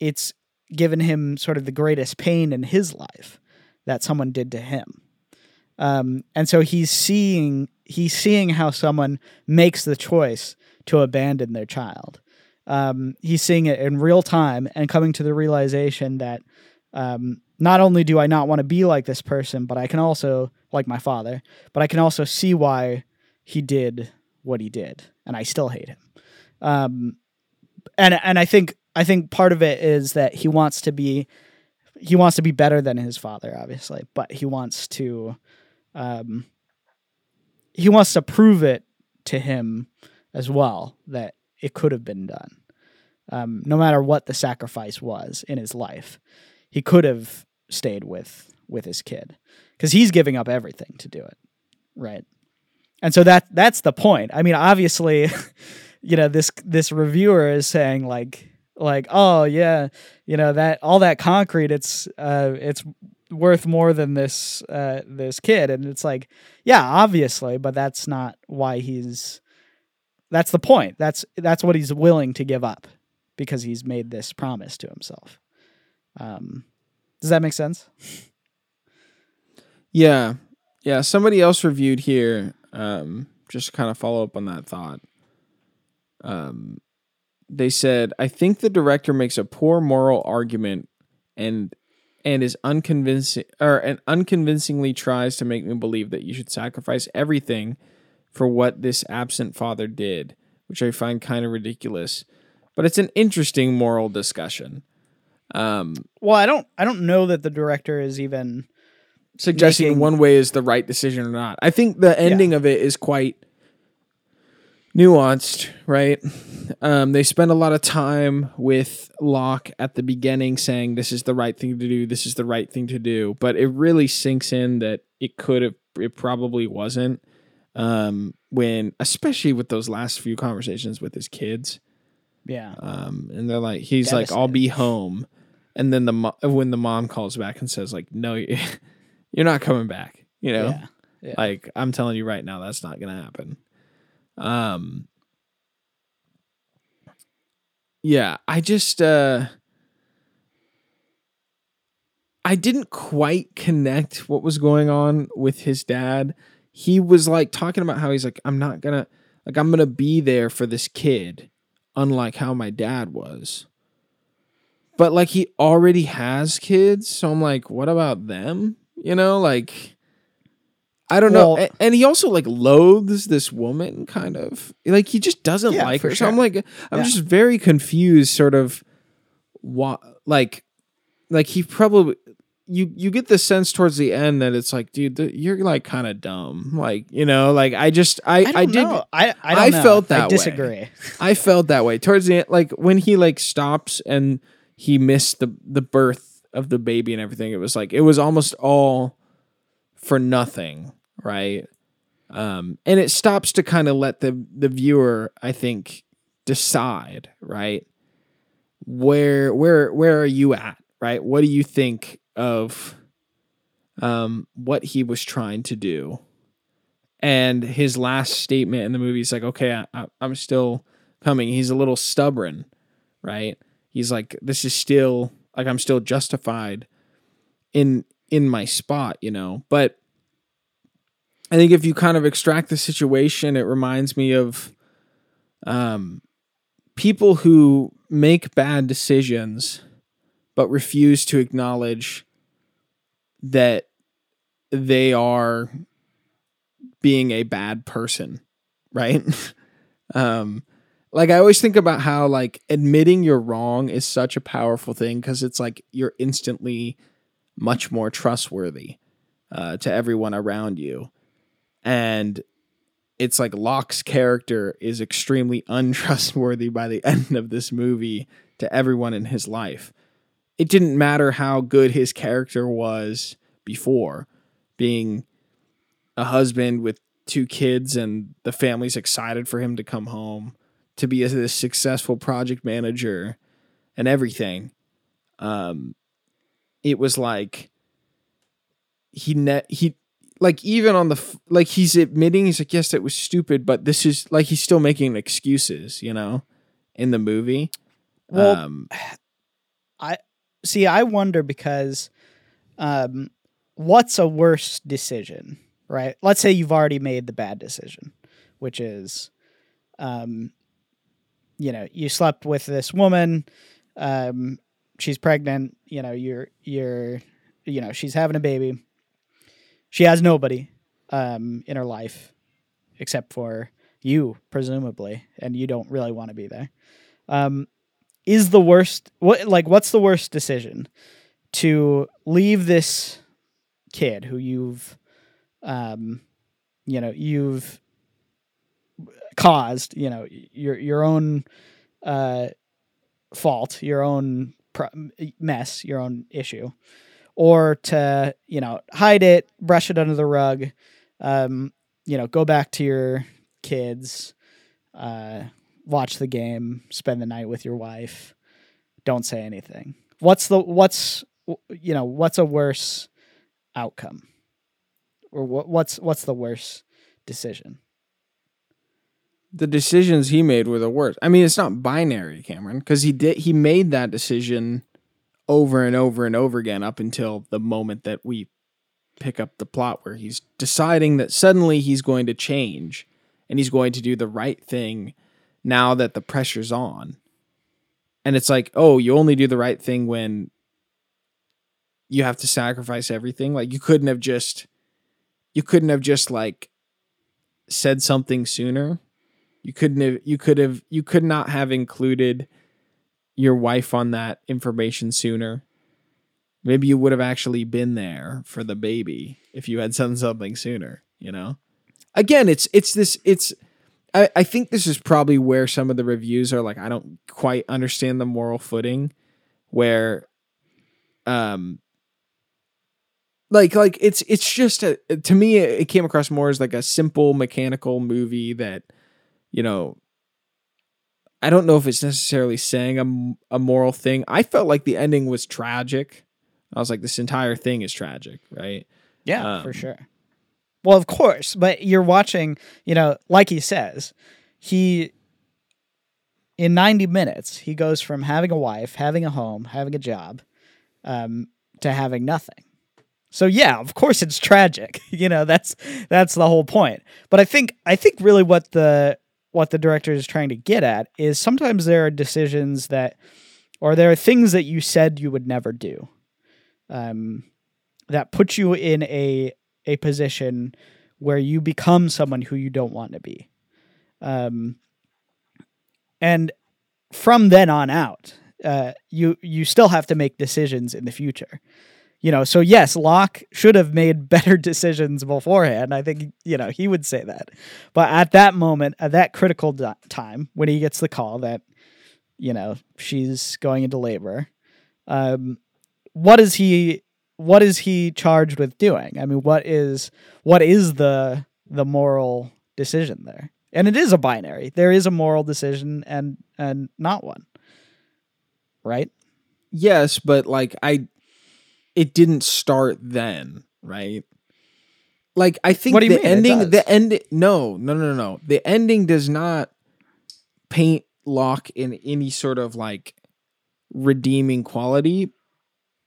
it's given him sort of the greatest pain in his life that someone did to him. Um, and so he's seeing he's seeing how someone makes the choice to abandon their child. Um, he's seeing it in real time and coming to the realization that um, not only do I not want to be like this person, but I can also like my father, but I can also see why he did what he did, and I still hate him. Um, and and I think I think part of it is that he wants to be he wants to be better than his father, obviously, but he wants to um, he wants to prove it to him as well that it could have been done. Um, no matter what the sacrifice was in his life, he could have stayed with with his kid because he's giving up everything to do it, right? And so that that's the point. I mean, obviously, you know this this reviewer is saying like like oh yeah, you know that all that concrete it's uh it's worth more than this uh this kid and it's like yeah obviously but that's not why he's that's the point that's that's what he's willing to give up because he's made this promise to himself um does that make sense Yeah. Yeah. Somebody else reviewed here, um, just to kind of follow up on that thought. Um, they said, I think the director makes a poor moral argument and and is unconvincing or and unconvincingly tries to make me believe that you should sacrifice everything for what this absent father did, which I find kind of ridiculous. But it's an interesting moral discussion. Um, well i don't i don't know that the director is even suggesting Making- one way is the right decision or not. I think the ending of it is quite nuanced, right? Um, they spend a lot of time with Locke at the beginning saying this is the right thing to do, this is the right thing to do, but it really sinks in that it could have, it probably wasn't. Um, when, especially with those last few conversations with his kids, yeah um, and they're like, he's like, "I'll be home," and then the mo- when the mom calls back and says, "Like, no, you're not coming back," you know, yeah yeah like I'm telling you right now, that's not gonna happen. Um, yeah, I just uh, I didn't quite connect what was going on with his dad. He was like talking about how he's like, I'm not gonna like I'm gonna be there for this kid, unlike how my dad was. But like he already has kids, so I'm like, what about them? You know, like I don't know. Well- A- And he also like loathes this woman, kind of like he just doesn't Yeah, like her. So I'm like, I'm Yeah. just very confused, sort of. What like, like he probably you you get the sense towards the end that it's like, dude, th- you're like kind of dumb. Like you know, like I just I I, I, did know. I I, don't I know. felt that I way. disagree. I felt that way towards the end, like when he like stops and he missed the the birth of the baby and everything. It was like it was almost all for nothing, right? Um, and it stops to kind of let the the viewer, I think, decide, right? Where where where are you at, right? What do you think of um what he was trying to do? And his last statement in the movie is like, okay, I, I, I'm still coming. He's a little stubborn, right? He's like, this is still like I'm still justified in in my spot, you know. But I think if you kind of extract the situation, it reminds me of um people who make bad decisions but refuse to acknowledge that they are being a bad person, right? um like I always think about how like admitting you're wrong is such a powerful thing cuz it's like you're instantly much more trustworthy uh, to everyone around you. And it's like Locke's character is extremely untrustworthy by the end of this movie to everyone in his life. It didn't matter how good his character was before, being a husband with two kids and the family's excited for him to come home, to be a, this successful project manager and everything. Um, it was like he net he like even on the f- like he's admitting he's like yes it was stupid but this is like he's still making excuses you know in the movie Well, um see, I wonder because um, what's a worse decision, right? Let's say you've already made the bad decision, which is, um, you know, you slept with this woman, um, she's pregnant, you know, you're, you're, you know, she's having a baby. She has nobody um, in her life except for you, presumably, and you don't really want to be there. Um, is the worst what like what's the worst decision to leave this kid who you've um you know you've caused you know your your own uh fault your own mess your own issue or to you know hide it brush it under the rug um you know go back to your kids uh watch the game, spend the night with your wife, don't say anything. What's the what's you know what's a worse outcome, or what what's what's the worst decision? The decisions he made were the worst i mean it's not binary cameron because he did he made that decision over and over and over again up until the moment that we pick up the plot where he's deciding that suddenly he's going to change and he's going to do the right thing now that the pressure's on. And it's like, oh, you only do the right thing when you have to sacrifice everything. Like you couldn't have just you couldn't have just like said something sooner. You couldn't have you could have you could not have included your wife on that information sooner. Maybe you would have actually been there for the baby if you had done something sooner, you know? Again, it's it's this it's I, I think this is probably where some of the reviews are like, I don't quite understand the moral footing where um like like it's it's just a to me it came across more as like a simple mechanical movie that you know I don't know if it's necessarily saying a, a moral thing. I felt like the ending was tragic. I was like, this entire thing is tragic, right? Yeah, Um, for sure. Well, of course, but you're watching, you know, like he says, he in 90 minutes, he goes from having a wife, having a home, having a job, um, to having nothing. So yeah, of course it's tragic. You know, that's that's the whole point. But I think I think really what the what the director is trying to get at is sometimes there are decisions that or there are things that you said you would never do. Um that put you in a a position where you become someone who you don't want to be. Um, and from then on out, uh, you you still have to make decisions in the future. You know, so yes, Locke should have made better decisions beforehand. I think you know he would say that, but at that moment, at that critical time, when he gets the call that you know she's going into labor, um, what is he? What is he charged with doing? I mean, what is what is the the moral decision there? And it is a binary. There is a moral decision and and not one. Right? Yes, but like I it didn't start then, right? Like I think What do you the mean? Ending the end no, no, no, no. The ending does not paint Locke in any sort of like redeeming quality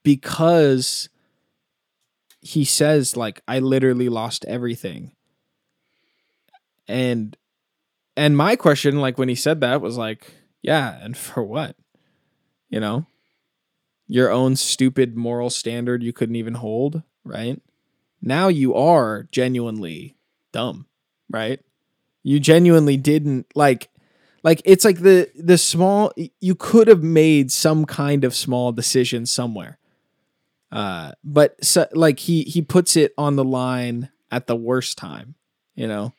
because he says like I literally lost everything. And and my question like when he said that was like, yeah, and for what? You know? Your own stupid moral standard you couldn't even hold, right? Now you are genuinely dumb, right? You genuinely didn't like like it's like the the small you could have made some kind of small decision somewhere uh but so, like he he puts it on the line at the worst time you know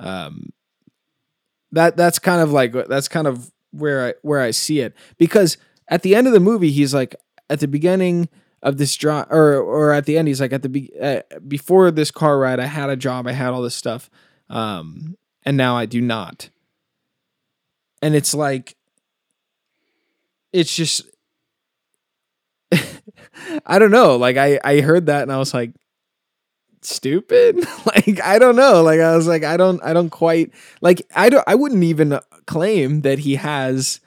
um that that's kind of like that's kind of where i where i see it because at the end of the movie he's like at the beginning of this job or or at the end he's like at the be- uh, before this car ride i had a job i had all this stuff um and now i do not. And it's like it's just i don't know like i i heard that and i was like stupid? Like i don't know like i was like i don't i don't quite like i don't i wouldn't even claim that he has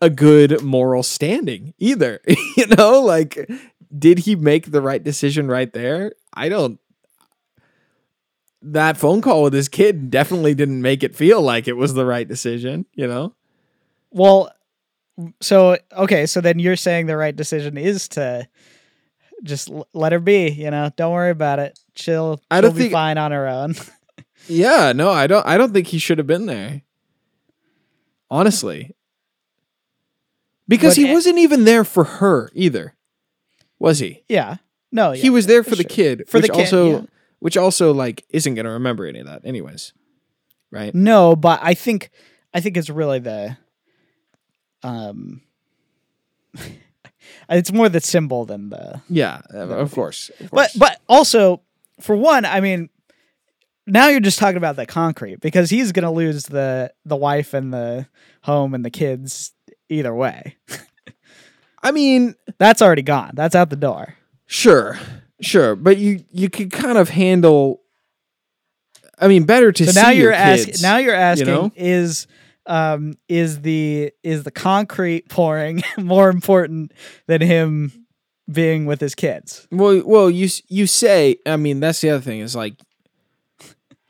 a good moral standing either you know like did he make the right decision right there i don't that phone call with his kid definitely didn't make it feel like it was the right decision you know Well, so okay, so then you're saying the right decision is to just l- let her be. You know, don't worry about it. She'll, I don't she'll be think- fine on her own. Yeah, no, I don't I don't think he should have been there. Honestly. Because But he a- wasn't even there for her either. Was he? yeah. No, he was there for the sure. kid, For the kid, also yeah. which also like isn't going to remember any of that anyways. Right? No, but I think I think it's really the um it's more the symbol than the Yeah, uh, of course. of but but also for one, I mean now you're just talking about the concrete because he's going to lose the the wife and the home and the kids either way. I mean, That's already gone. That's out the door. sure. Sure, but you you could kind of handle I mean, better to So see now you're asking now you're asking know? is um is the is the concrete pouring more important than him being with his kids? Well, well, you you say. I mean, that's the other thing is like,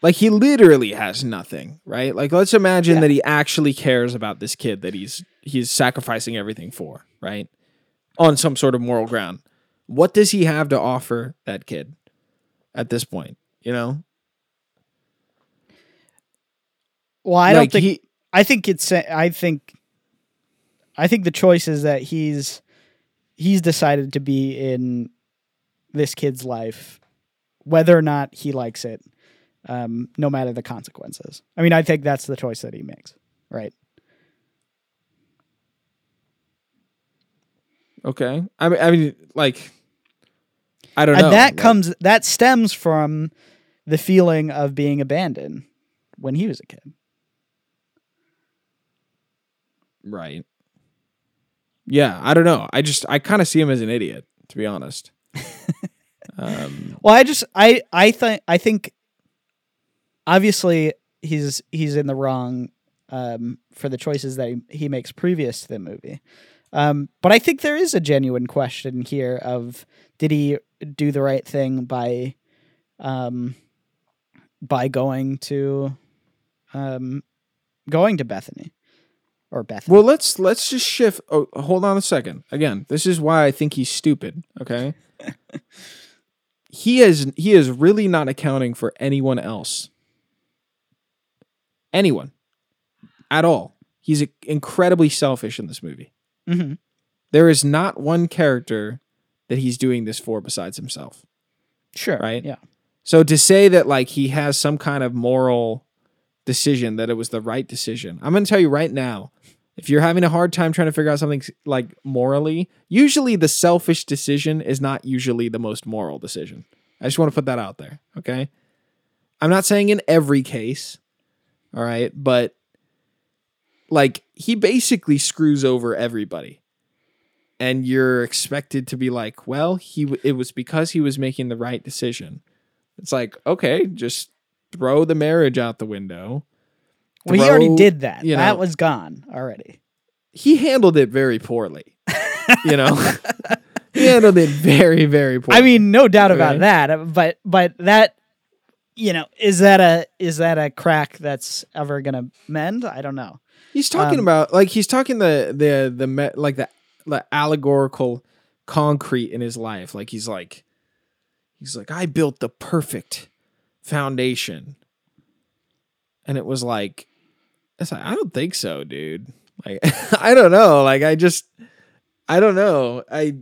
like he literally has nothing, right? Like, let's imagine Yeah. that he actually cares about this kid that he's he's sacrificing everything for, right? On some sort of moral ground. What does he have to offer that kid at this point? You know, Well, I like don't think he. I think it's I think I think the choice is that he's he's decided to be in this kid's life whether or not he likes it um, no matter the consequences. I mean, I think that's the choice that he makes, right? Okay, I mean, I mean, like, I don't know. And that like- comes that stems from the feeling of being abandoned when he was a kid. right. Yeah, I don't know. I just I kind of see him as an idiot, to be honest. um, Well, I just I I think I think obviously he's he's in the wrong um, for the choices that he, he makes previous to the movie. Um, but I think there is a genuine question here of did he do the right thing by um, by going to um, going to Bethany or Bethany. Well, let's let's just shift. Oh, hold on a second. Again, this is why I think he's stupid. Okay. he is he is really not accounting for anyone else. Anyone at all. He's incredibly selfish in this movie. Hmm There is not one character that he's doing this for besides himself. Sure. Right? Yeah. So to say that like he has some kind of moral decision that it was the right decision. I'm going to tell you right now, if you're having a hard time trying to figure out something like morally, usually the selfish decision is not usually the most moral decision. I just want to put that out there, okay? I'm not saying in every case, all right, but like he basically screws over everybody. And you're expected to be like, well, he w- it was because he was making the right decision. It's like, okay, just throw the marriage out the window. Well, he already did that. you that was gone already. He handled it very poorly. you know, he handled it very, very poorly. I mean, no doubt about that. But but that you know is that a is that a crack that's ever gonna mend? I don't know. He's talking um, about like he's talking the the the me- like the, the allegorical concrete in his life. Like he's like he's like I built the perfect foundation, and it was like it's like I don't think so, dude. Like I don't know. Like I just I don't know. I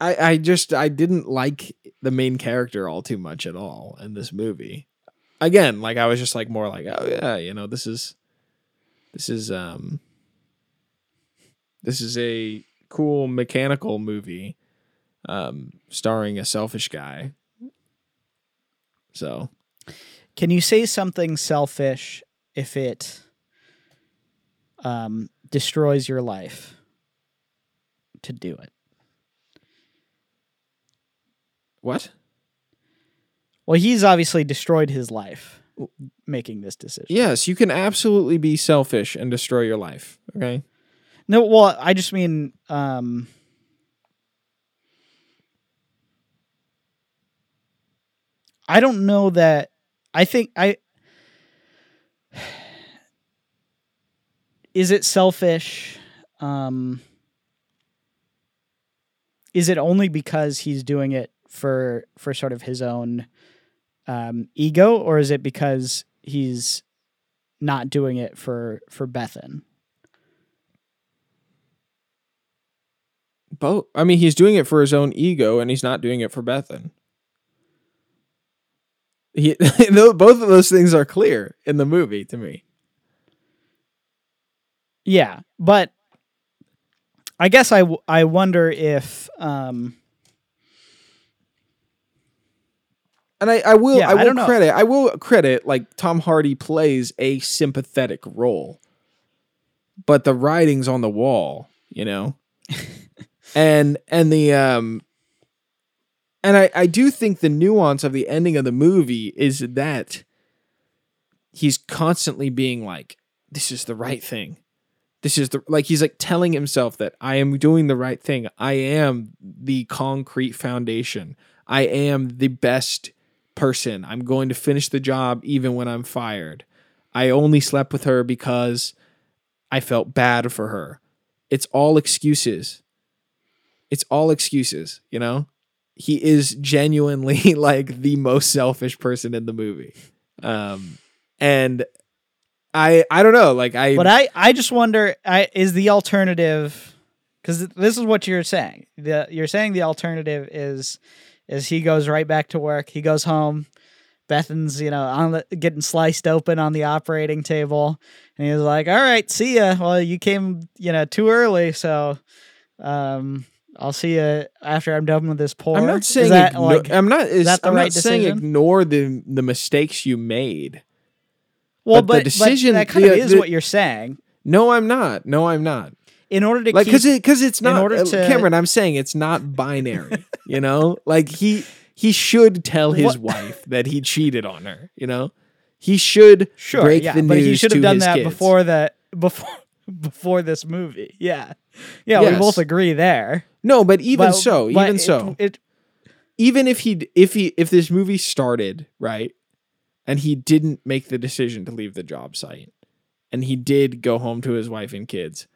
I I just I didn't like the main character all too much at all in this movie. Again, like I was just like more like, oh yeah, you know, this is this is um this is a cool mechanical movie um starring a selfish guy. So, Can you say something selfish if it um, destroys your life to do it? what? Well, he's obviously destroyed his life making this decision. Yes, you can absolutely be selfish and destroy your life, okay? No, well, I just mean um I don't know that I think I Is it selfish? Um Is it only because he's doing it for for sort of his own um ego or is it because he's not doing it for for Bethan? Both. I mean, he's doing it for his own ego, and he's not doing it for Bethan. He, both of those things are clear in the movie to me. Yeah, but I guess I, w- I wonder if um And I, I will, Yeah, I I will know. credit, I will credit like Tom Hardy plays a sympathetic role, but the writing's on the wall, you know, and and the um, and I I do think the nuance of the ending of the movie is that he's constantly being like, this is the right thing. This is the like he's like telling himself that I am doing the right thing. I am the concrete foundation. I am the best person. I'm going to finish the job even when I'm fired. I only slept with her because I felt bad for her. It's all excuses. It's all excuses, you know? He is genuinely like the most selfish person in the movie. Um and I I don't know, like I but I I just wonder I is the alternative cuz this is what you're saying. The you're saying the alternative is is he goes right back to work. He goes home. Bethan's, you know, on the, getting sliced open on the operating table, and he's like, "All right, see ya. Well, you came, you know, too early, so um, I'll see you after I'm done with this pour." I'm not saying that, igno- like, I'm not is, that the I'm right not saying decision? ignore the the mistakes you made. well, but the decision- but that kind of is the- what you're saying. No, I'm not. No, I'm not. In order to like keep, because it because it's in not order uh, to- Cameron. I'm saying it's not binary. you know, like he he should tell his What- wife that he cheated on her. You know, he should sure, break yeah, the but he should have done that kids. before that before before this movie. Yeah, yeah, we both agree there. No, but even But- so, but even it- so, it even if he if he if this movie started right and he didn't make the decision to leave the job site and he did go home to his wife and kids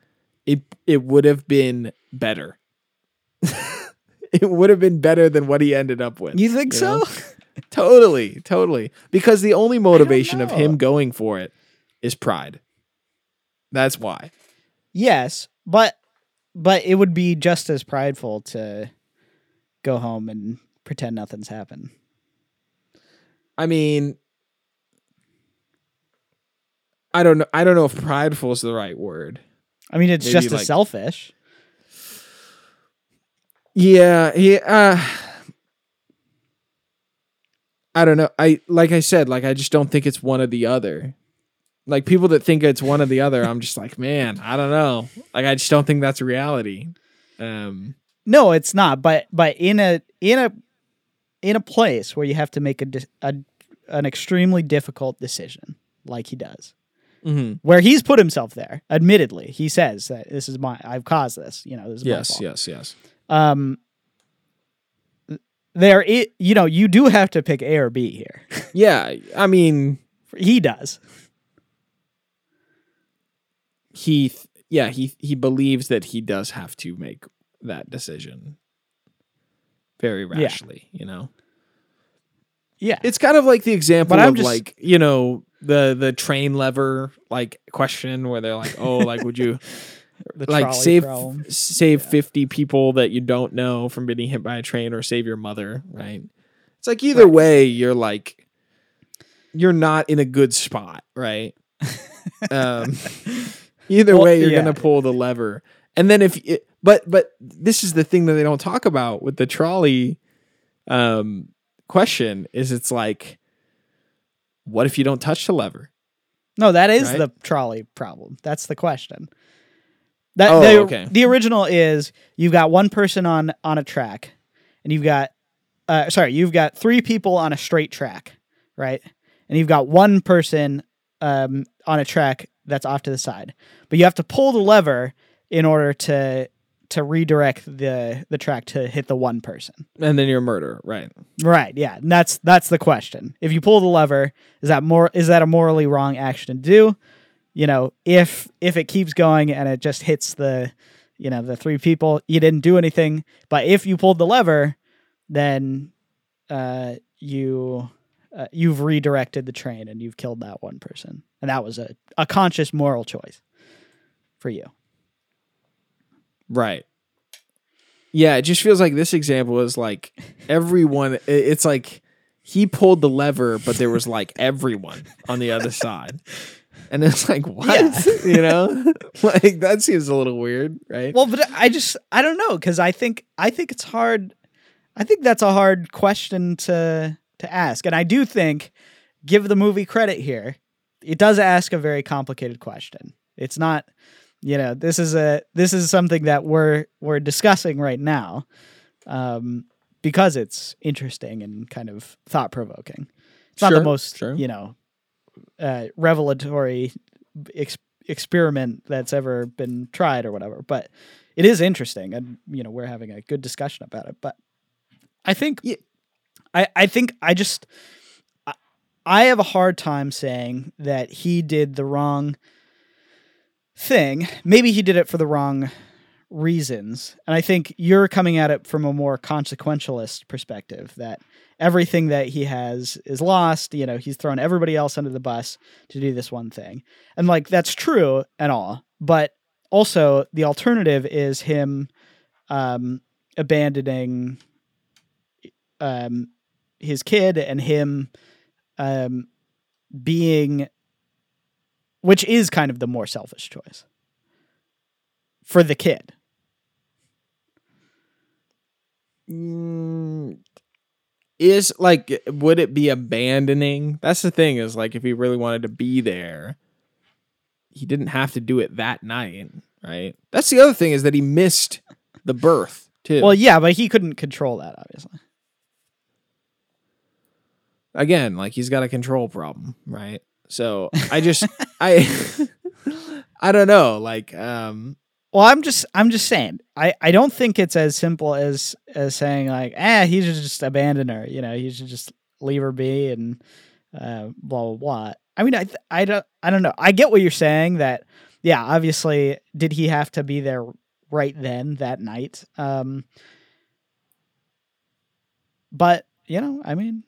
it it would have been better it would have been better than what he ended up with. You think You so? Totally, totally. Because the only motivation of him going for it is pride. That's why. yes, but but it would be just as prideful to go home and pretend nothing's happened. I mean, I don't know. I don't know if prideful is the right word. I mean, it's Maybe, just as like- selfish. Yeah, he. Uh, I don't know. I like I said, like I just don't think it's one or the other. Like people that think it's one or the other, I'm just like, man, I don't know. Like I just don't think that's reality. Um, No, it's not. But but in a in a in a place where you have to make a, a an extremely difficult decision, like he does, mhm. where he's put himself there. Admittedly, he says that this is my I've caused this. You know, this is my Yes, fault. yes, yes. Um, there, it you know you do have to pick A or B here. Yeah, I mean, he does. he, th- yeah, he he believes that he does have to make that decision very Yeah. rashly. You know. Yeah, It's kind of like the example But I'm of just- like you know the the train lever like question where they're like, oh, like would you like save problem. save Yeah. fifty people that you don't know from being hit by a train or save your mother, right? It's like either Right. way, you're like you're not in a good spot, right? um, either Well, way, you're yeah. gonna pull the lever, and then if it, but but this is the thing that they don't talk about with the trolley um question is it's like what if you don't touch the lever No, that is Right? the trolley problem. That's the question. That Oh, the, okay. the original is you've got one person on on a track, and you've got uh, sorry, you've got three people on a straight track, right? And you've got one person um, on a track that's off to the side, but you have to pull the lever in order to to redirect the the track to hit the one person. and then you're a murderer right Right. Yeah. And that's that's the question. If you pull the lever, is that more is that a morally wrong action to do? You know, if if it keeps going and it just hits the you know, the three people, you didn't do anything. But if you pulled the lever, then uh you uh, you've redirected the train and you've killed that one person. And that was a, a conscious moral choice for you. Right. Yeah, it just feels like this example is like everyone. It's like he pulled the lever, but there was like everyone on the other side, and it's like what you know, like that seems a little weird, right? Well, but I just I don't know because I think I think it's hard. I think that's a hard question to to ask, and I do think give the movie credit here. It does ask a very complicated question. It's not, you know, this is a this is something that we're we're discussing right now, um, because it's interesting and kind of thought provoking. It's not the most sure. you know uh, revelatory ex- experiment that's ever been tried or whatever, but it is interesting, and you know we're having a good discussion about it. But I think, Yeah. I I think I just I, I have a hard time saying that he did the wrong thing. Maybe he did it for the wrong reasons, and I think you're coming at it from a more consequentialist perspective that everything that he has is lost. You know, he's thrown everybody else under the bus to do this one thing. And like that's true and all, but also the alternative is him um abandoning um his kid and him um being which is kind of the more selfish choice for the kid. Mm, is like would it be abandoning? That's the thing is like if he really wanted to be there, he didn't have to do it that night, right? That's the other thing is that he missed the birth too. Well, yeah, but he couldn't control that obviously. again, like he's got a control problem, right? So I just I I don't know, like um Well, I'm just I'm just saying. I, I don't think it's as simple as as saying like, ah, he should just abandon her. You know, he should just leave her be and uh, blah blah blah. I mean, I I don't I don't know. I get what you're saying. That yeah, obviously, did he have to be there right then that night? Um, but you know, I mean,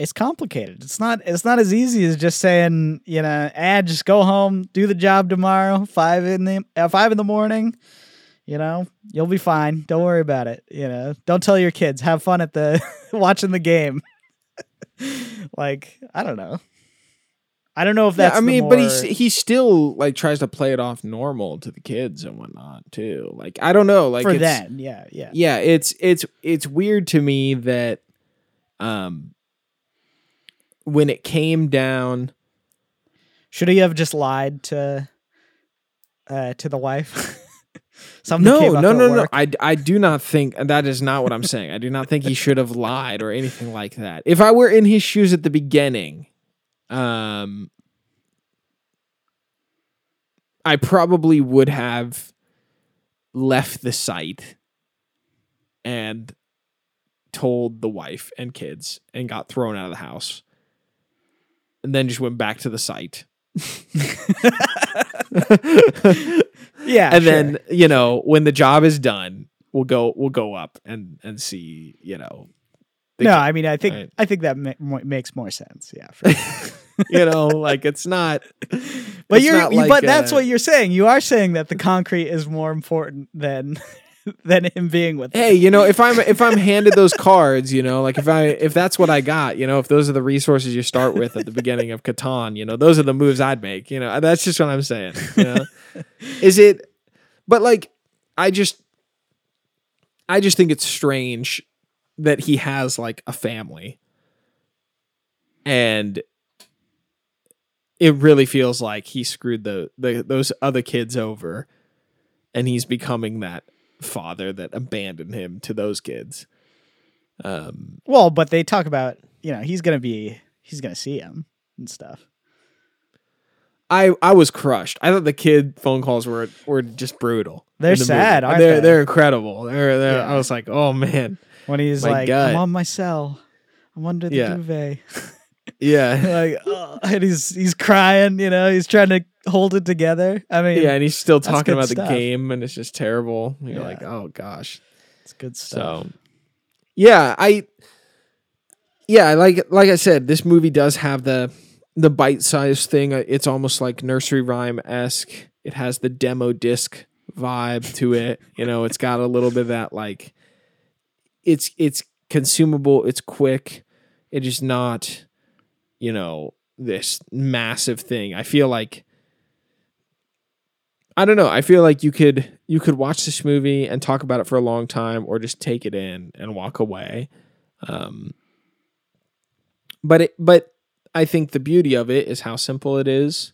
it's complicated. It's not. It's not as easy as just saying, you know, ah, just go home, do the job tomorrow, five in the uh, five in the morning. You know, you'll be fine. Don't worry about it. You know, don't tell your kids. Have fun at the watching the game. like I don't know. I don't know if that's. yeah, I mean, but more- he he still like tries to play it off normal to the kids and whatnot too. Like I don't know, like for then. Yeah, yeah. yeah, it's it's it's weird to me that um when it came down Should he have just lied to uh to the wife? Something no, no, no, no. I, I do not think that is not what I'm saying. I do not think he should have lied or anything like that. If I were in his shoes at the beginning, um, I probably would have left the site and told the wife and kids and got thrown out of the house, and then just went back to the site. Yeah, and sure. then you know when the job is done we'll go we'll go up and and see you know no, I mean, I think right. I think that ma- makes more sense. Yeah, for sure. you know like it's not but it's you're not like, but that's uh, what you're saying. You are saying that the concrete is more important than than him being with. hey you know if i'm if i'm handed those cards you know like if i if that's what i got you know if those are the resources you start with at the beginning of catan you know those are the moves i'd make you know that's just what i'm saying you know is it but like i just i just think it's strange that he has like a family and it really feels like he screwed the, the those other kids over and he's becoming that father that abandoned him to those kids um Well, but they talk about you know he's gonna be he's gonna see him and stuff. I I was crushed. I thought the kid phone calls were were just brutal. They're the sad, movie. aren't they're they? they're incredible. They're, they're Yeah. I was like, oh man, When he's My like, gut. "I'm on my cell, I'm under the Yeah. duvet," yeah, like, oh, and he's he's crying. You know, he's trying to hold it together. I mean, yeah, and he's still talking about the game, and it's just terrible. You're Yeah. like, oh gosh. it's good stuff. So, yeah, I, yeah, like like I said, this movie does have the the bite sized thing. Uh, It's almost like nursery rhyme esque. It has the demo disc vibe to it. You know, it's got a little bit of that like, it's it's consumable. It's quick. It is not, you know, this massive thing. I feel like. I don't know. I feel like you could you could watch this movie and talk about it for a long time, or just take it in and walk away. Um, but it, but I think the beauty of it is how simple it is,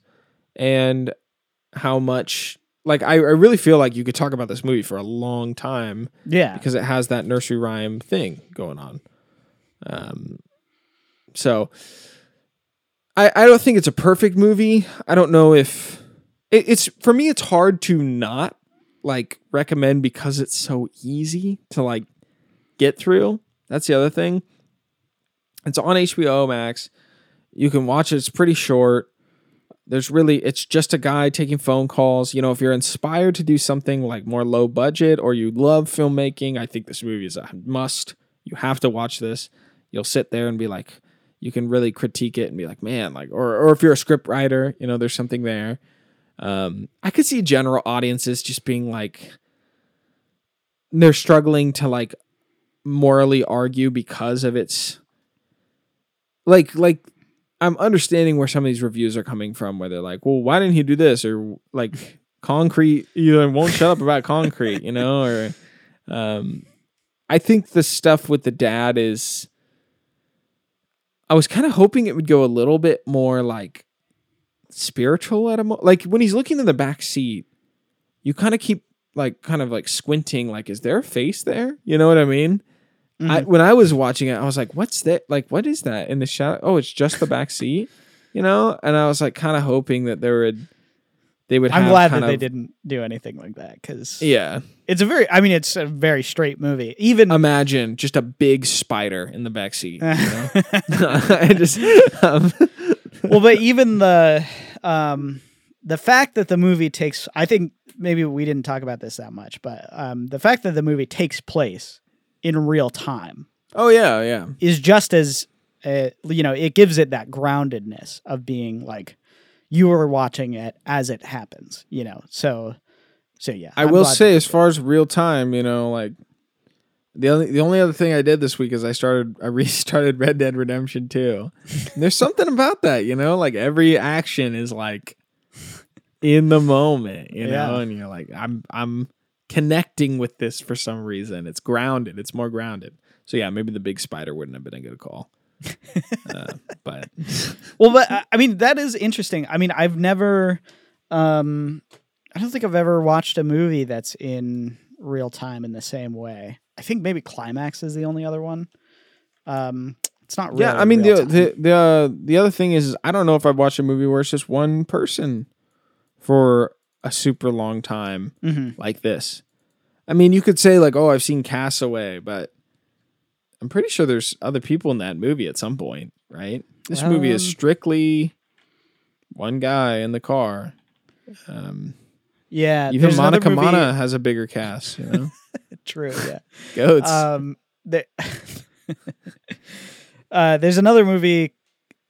and how much like I, I really feel like you could talk about this movie for a long time yeah, because it has that nursery rhyme thing going on. Um, so I I don't think it's a perfect movie. I don't know if it, it's for me. It's hard to not like recommend because it's so easy to like get through. That's the other thing. It's on HBO Max. You can watch it. It's pretty short. There's really it's just a guy taking phone calls. You know, if you're inspired to do something like more low budget or you love filmmaking, I think this movie is a must. You have to watch this. You'll sit there and be like, you can really critique it and be like, man, like, or or if you're a script writer, you know, there's something there. Um, I could see general audiences just being like, they're struggling to like morally argue because of its like like I'm understanding where some of these reviews are coming from where they're like, well, why didn't he do this? Or like concrete either won't shut up about concrete, you know, or um I think the stuff with the dad is I was kind of hoping it would go a little bit more like spiritual at a mo- like when he's looking in the back seat, you kind of keep like kind of like squinting like is there a face there? You know what I mean? I, Mhm. when I was watching it, I was like, "What's that? Like, what is that in the shadow? Oh, it's just the back seat, you know." And I was like, kind of hoping that there would, they would. I'm glad that kind they didn't do anything like that because Yeah, it's a very. I mean, it's a very straight movie. Even imagine just a big spider in the back seat. You know? I just, um, well, but even the um the fact that the movie takes I think maybe we didn't talk about this that much, but um the fact that the movie takes place in real time Oh yeah, yeah. is just as uh, you know it gives it that groundedness of being like you are watching it as it happens you know so so yeah I I'm will say, as far as real time, you know, like the only the only other thing I did this week is I started I restarted Red Dead Redemption 2. There's something about that, you know, like every action is like in the moment, you know, Yeah. and you're like, I'm I'm connecting with this for some reason. It's grounded. It's more grounded. So yeah, maybe the big spider wouldn't have been a good call. Uh, but well but i mean that is interesting i mean i've never um i don't think i've ever watched a movie that's in real time in the same way i think maybe climax is the only other one um it's not really yeah, I mean the time. the the uh, the other thing is I don't know if I've watched a movie where it's just one person for a super long time Mhm. like this. I mean, you could say like, "Oh, I've seen Castaway," but I'm pretty sure there's other people in that movie at some point, right? This movie is Um, strictly one guy in the car. Um, yeah even Monica Mana has a bigger cast, you know. true yeah Goats. um there, uh there's another movie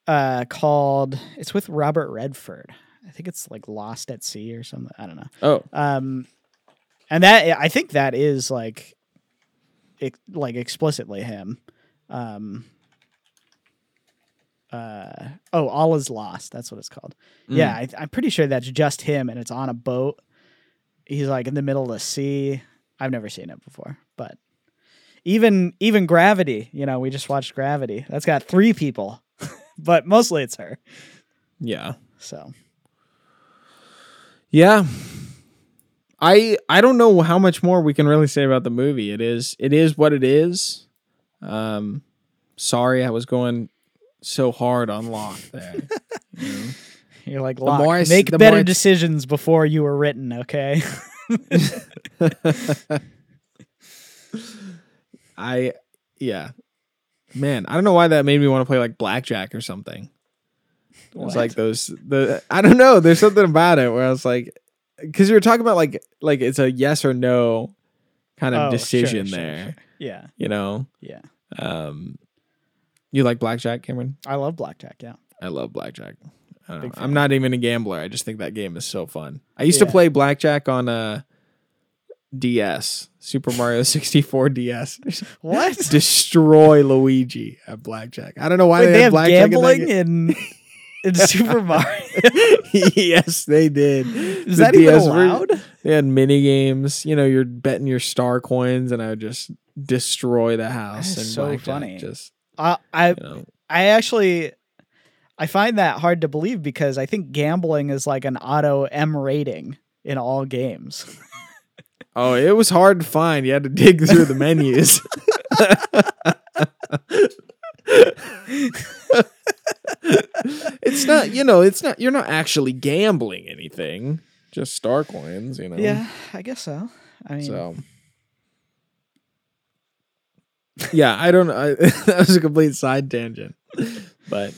uh called it's with robert redford i think it's like lost at sea or something i don't know oh, um and that i think that is like ex- like explicitly him. Um uh oh all is lost that's what it's called. Yeah I, i'm pretty sure that's just him and it's on a boat. He's like in the middle of the sea. I've never seen it before but even even gravity you know we just watched gravity. That's got three people but mostly it's her. Yeah. so. Yeah. I I don't know how much more we can really say about the movie. It is it is what it is. Um sorry I was going so hard on Locke there. you know? You're like, more I make better decisions before you were written, okay? I yeah. Man, I don't know why that made me want to play like blackjack or something. It was like those the I don't know, there's something about it where I was like cuz you were talking about like like it's a yes or no kind of Oh, decision sure, there, sure. Yeah, you know. yeah. Um, you like blackjack, Cameron? I love blackjack. Yeah, I love blackjack. I don't know. Big I'm not even a gambler. I just think that game is so fun. I used to play blackjack on uh, DS, Super Mario 64 DS. what? Destroy Luigi at blackjack. I don't know why Wait, they, they had have blackjack gambling in in Super Mario. yes, they did. Is The that even DS ver- allowed? They had mini games. You know, you're betting your star coins, and I would just destroy the house. and so funny. Just Uh, I you know, I actually I find that hard to believe because I think gambling is like an auto M rating in all games. Oh, it was hard to find. You had to dig through the menus. It's not, you know, it's not. You're not actually gambling anything. Just star coins, you know. Yeah, I guess so. I mean, So. Yeah, I don't. I, that was a complete side tangent, but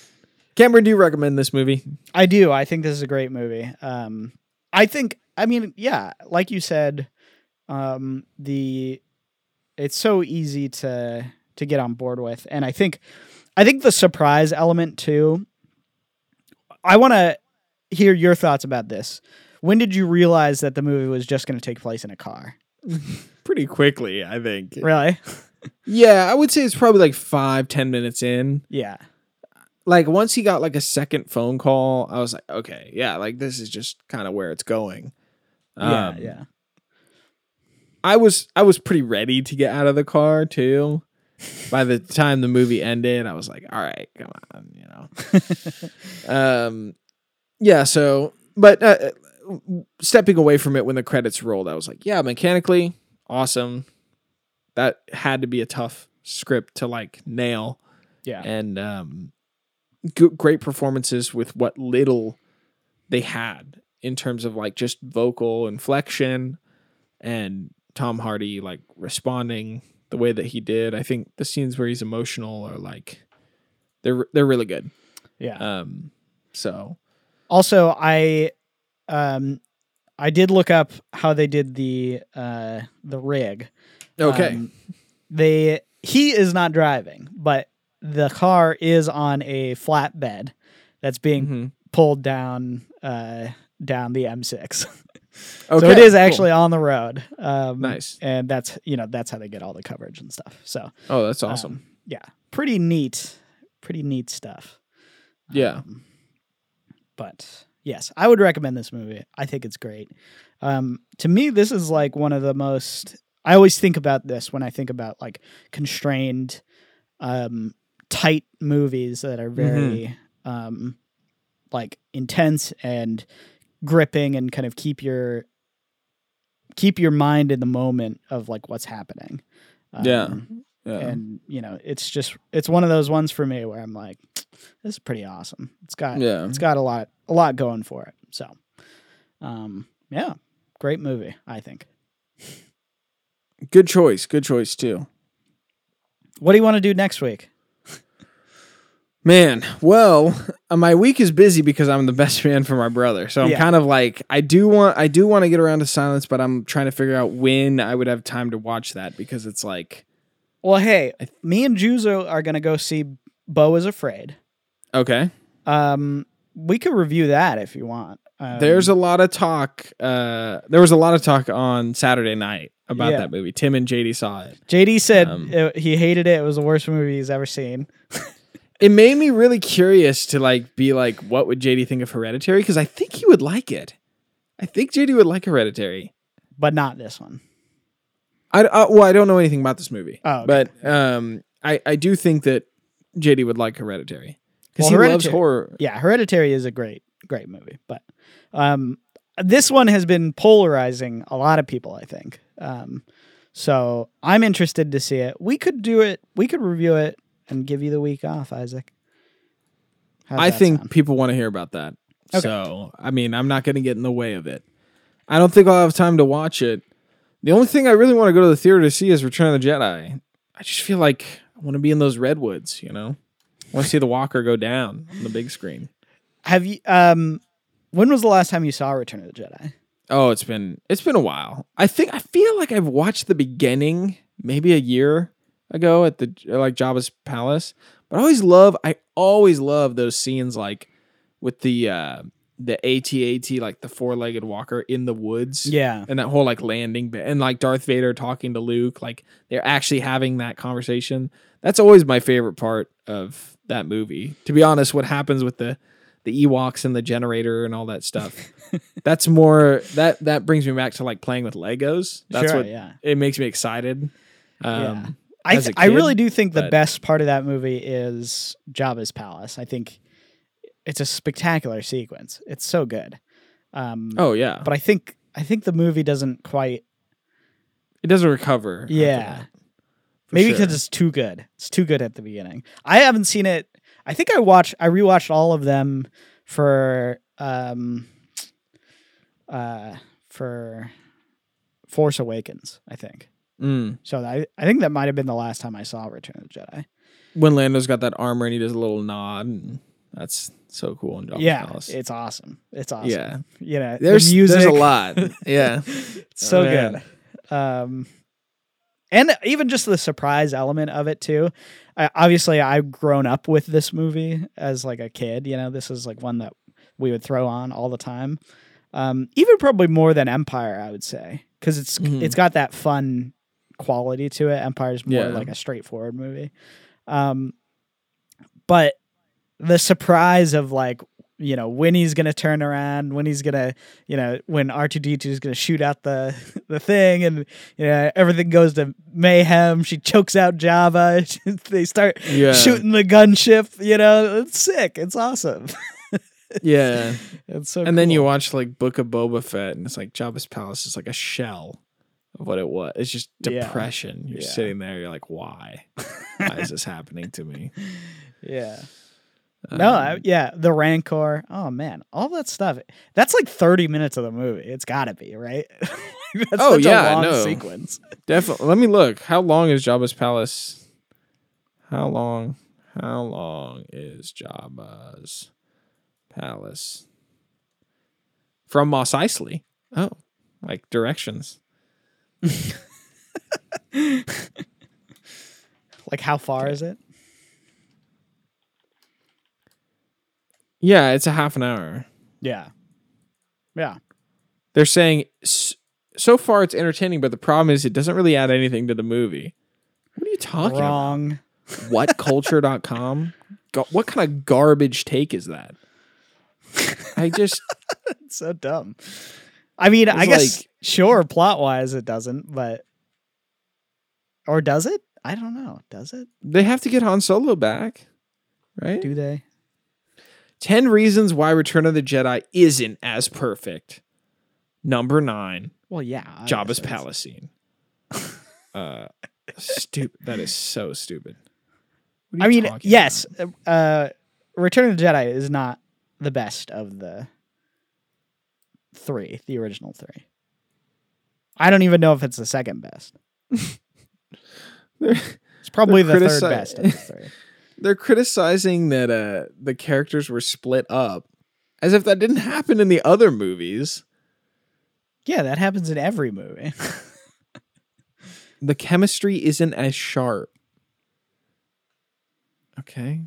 Cameron, do you recommend this movie? I do. I think this is a great movie. Um, I think. I mean, yeah, like you said, um, the it's so easy to to get on board with, and I think, I think the surprise element too. I want to hear your thoughts about this. When did you realize that the movie was just going to take place in a car? Pretty quickly, I think. Really? Yeah, I would say it's probably like five, ten minutes in. Yeah. like once he got like a second phone call, I was like, okay, yeah, like this is just kind of where it's going. Yeah. Um, yeah. I was I was pretty ready to get out of the car too. By the time the movie ended, I was like, all right, come on, you know. um, yeah. So, but uh, stepping away from it when the credits rolled, I was like, yeah, mechanically awesome. That had to be a tough script to like nail Yeah. and um, g- great performances with what little they had in terms of like just vocal inflection and Tom Hardy like responding the way that he did. I think the scenes where he's emotional are like they're they're really good. Yeah. Um, so Also, I um I did look up how they did the uh the rig. okay, Um, they he is not driving, but the car is on a flatbed that's being Mhm. pulled down uh down the M6. Okay, so it is cool. actually on the road. Um, Nice. and that's you know that's how they get all the coverage and stuff. So Oh, that's awesome. um, yeah, pretty neat, pretty neat stuff. yeah. Um, but yes, I would recommend this movie. I think it's great. Um, to me, this is like one of the most. I always think about this when I think about like constrained, um, tight movies that are very um, like intense and gripping and kind of keep your keep your mind in the moment of like what's happening. Yeah. Um, yeah. and you know it's just it's one of those ones for me where i'm like this is pretty awesome it's got yeah. it's got a lot a lot going for it so um yeah great movie i think Good choice. Good choice too. what do you want to do next week Man, well, my week is busy because I'm the best man for my brother. So I'm Yeah. kind of like I do want I do want to get around to silence, but I'm trying to figure out when I would have time to watch that because it's like well hey me and juzo are gonna go see Beau is afraid okay. um we could review that if you want um, There's a lot of talk uh there was a lot of talk on Saturday night about Yeah. that movie. Tim and JD saw it. jd said um, it- he hated it it was the worst movie he's ever seen It made me really curious to like be like what would JD think of Hereditary? Because I think he would like it. I think JD would like Hereditary. but not this one. I, uh, well, I don't know anything about this movie, Oh, okay. but um, I I do think that JD would like Hereditary. Because Well, he loves horror. yeah hereditary is a great great movie. But um this one has been polarizing a lot of people i think. Um so i'm interested to see it. We could do it. We could review it and give you the week off isaac How's I think sound? people want to hear about that. Okay. So I mean, I'm not going to get in the way of it. I don't think I'll have time to watch it. The only thing I really want to go to the theater to see is Return of the Jedi. I just feel like I want to be in those redwoods. You know, I want to see the Walker go down on the big screen. have you um when was the last time you saw return of the jedi Oh, it's been it's been a while. I think I feel like I've watched the beginning maybe a year ago at the like Jabba's palace. But I always love I always love those scenes like with the uh the AT-AT like the four-legged walker in the woods. yeah And that whole like landing bit and like Darth Vader talking to Luke, like they're actually having that conversation. That's always my favorite part of that movie. To be honest, what happens with the the Ewoks and the generator and all that stuff. that's more that that brings me back to like playing with Legos. That's sure, what yeah it makes me excited. Um Yeah. I, th- I really do think the but- best part of that movie is Jabba's palace. I think it's a spectacular sequence. It's so good. Um, Oh yeah. but I think I think the movie doesn't quite. it doesn't recover. Yeah. maybe sure. because it's too good. It's too good at the beginning. I haven't seen it. I think I watched. I rewatched all of them for um, uh, for Force Awakens. I think Mm. so. I I think that might have been the last time I saw Return of the Jedi. when Lando's got that armor and he does a little nod and that's so cool And yeah, palace. it's awesome. It's awesome. Yeah. you know, There's the music. there's a lot. Yeah. So Oh, good. Um, and even just the surprise element of it too. I, obviously, I've grown up with this movie as like a kid. You know, this is like one that we would throw on all the time. Um, even probably more than Empire, I would say, because it's Mhm. it's got that fun quality to it. Empire's more Yeah. like a straightforward movie. Um, but the surprise of like you know when he's gonna turn around when he's gonna you know when r2d2 is gonna shoot out the the thing and you know everything goes to mayhem she chokes out Jabba they start Yeah. shooting the gunship you know it's sick it's awesome Yeah. it's so and then you watch like Book of Boba Fett and it's like Jabba's palace is like a shell of what it was. It's just Yeah. depression. You're Yeah. sitting there, you're like, why? why is this happening to me? yeah no I, Um, yeah the rancor oh man all that stuff that's like 30 minutes of the movie it's gotta be right that's Oh, yeah, a long no. sequence definitely. Let me look. How long is Jabba's palace? How long? How long is Jabba's palace from Mos Eisley? Oh, like directions. Like how far is it? Yeah, it's a half an hour. Yeah. Yeah. They're saying so far it's entertaining, but the problem is it doesn't really add anything to the movie. What are you talking Wrong. about? Whatculture.com? Ga- what kind of garbage take is that? I just It's so dumb. I mean, I guess like- sure, plot wise it doesn't, but or does it? I don't know. Does it? they have to get Han Solo back, right? Do they? 10 reasons why Return of the Jedi isn't as perfect. Number 9, Well, yeah. Jabba's. Palace uh stupid. That is so stupid. I mean, yes. Uh, Return of the Jedi is not the best of the three, the original three. I don't even know if it's the second best. It's probably the critici- third best of the three. they're criticizing that uh the characters were split up as if that didn't happen in the other movies. Yeah, that happens in every movie. The chemistry isn't as sharp. Okay.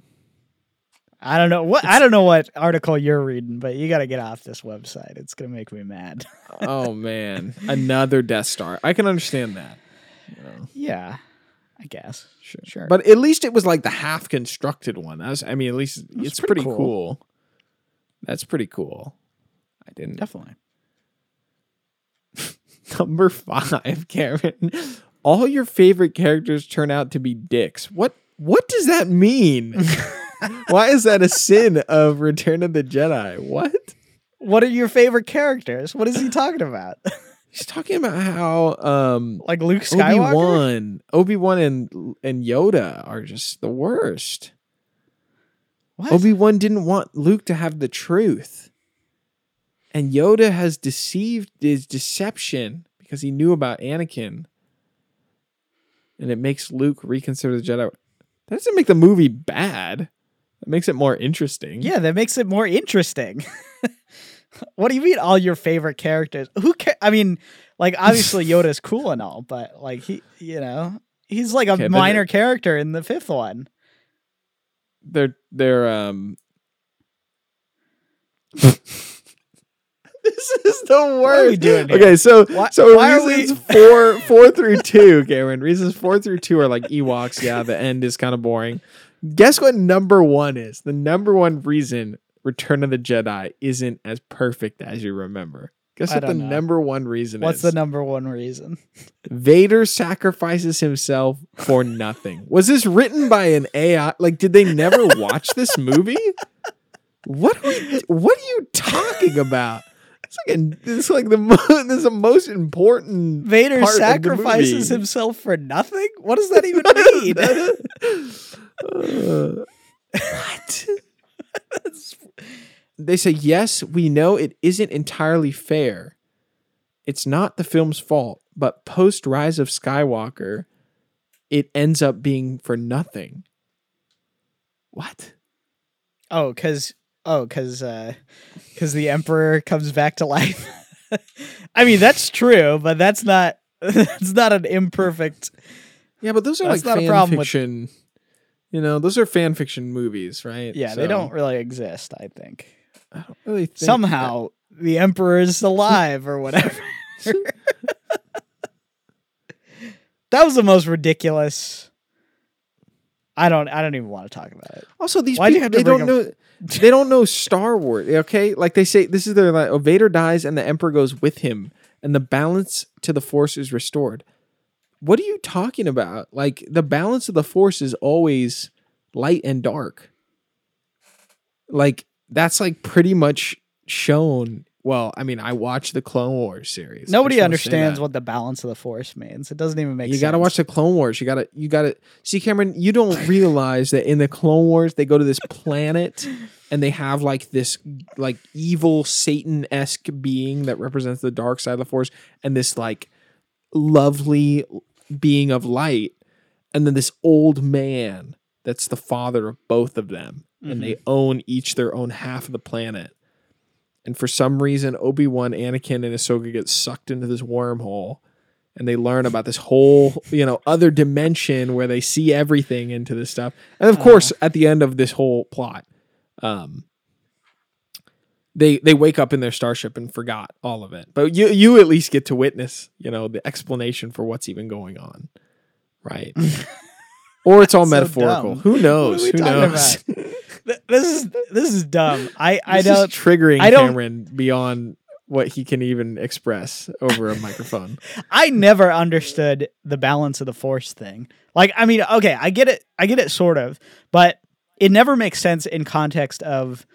I don't know what I don't know what article you're reading, but you got to get off this website. It's gonna make me mad. Oh man, another Death Star. I can understand that. You know, yeah, I guess. sure. Sure. But at least it was like the half constructed one. That's I mean, at least That's it's pretty pretty, cool. cool. That's pretty cool. I didn't Definitely. Number five, Karen. All your favorite characters turn out to be dicks. What what does that mean? Why is that a sin of Return of the Jedi? What? What are your favorite characters? What is he talking about? He's talking about how um like Luke Obi Skywalker? Wan, Obi Wan, and and Yoda are just the worst. What? Obi Wan didn't want Luke to have the truth, and Yoda has deceived his deception because he knew about Anakin, and it makes Luke reconsider the Jedi. That doesn't make the movie bad. It makes it more interesting. yeah, that makes it more interesting. what do you mean all your favorite characters? Who ca- I mean, like obviously Yoda's cool and all, but like he, you know, he's like a Okay, minor character in the fifth one. they're they're um. this is the worst. What are we doing here? Okay, so Why- so why are we- reasons four four through two, Cameron. Reasons four through two are like Ewoks. Yeah, the end is kind of boring. Guess what number one is? The number one reason Return of the Jedi isn't as perfect as you remember. Guess I what the know. number one reason What's is? the number one reason? Vader sacrifices himself for nothing. Was this written by an AI? Like, did they never watch this movie? What are we, what are you talking about? It's like a, it's like the mo- this is the most important. Vader part of the sacrifices himself for nothing? What does that even mean? Uh, what? they say yes. We know it isn't entirely fair. It's not the film's fault, but post Rise of Skywalker, it ends up being for nothing. What? oh, cuz oh, cuz uh cuz the emperor comes back to life. I mean, that's true, but that's not that's not an imperfect Yeah, but those are like not a fan problem with- fiction. You know, those are fan fiction movies, right? Yeah, they don't really exist, I think. I don't really think Somehow the emperor is alive or whatever. that was the most ridiculous I don't I don't even want to talk about it. Also, these Why'd people have to they don't bring know they don't know Star Wars. Okay, like they say, this is their like, oh, Vader dies and the Emperor goes with him, and the balance to the Force is restored. What are you talking about? Like the balance of the Force is always light and dark. Like that's like pretty much shown. Well, I mean, I watched the Clone Wars series. Nobody just wanna say understands what the balance of the force means. It doesn't even make sense. you sense. got to watch the Clone Wars. You got to you got to see Cameron. You don't realize that in the Clone Wars they go to this planet and they have like this like evil Satan esque being that represents the dark side of the Force, and this like lovely being of light, and then this old man that's the father of both of them, and they mm-hmm. own each their own half of the planet. And for some reason, Obi Wan, Anakin, and Ahsoka get sucked into this wormhole, and they learn about this whole you know other dimension where they see everything into this stuff. And of course at the end of this whole plot um they they wake up in their starship and forgot all of it. But you you at least get to witness you know the explanation for what's even going on. Right or it's all So metaphorical dumb. who knows who are we talking knows This is this is dumb. I I This is don't triggering I don't- Cameron beyond what he can even express over a microphone. I never understood the balance of the force thing. Like, I mean, okay, I get it, I get it sort of, but it never makes sense in context of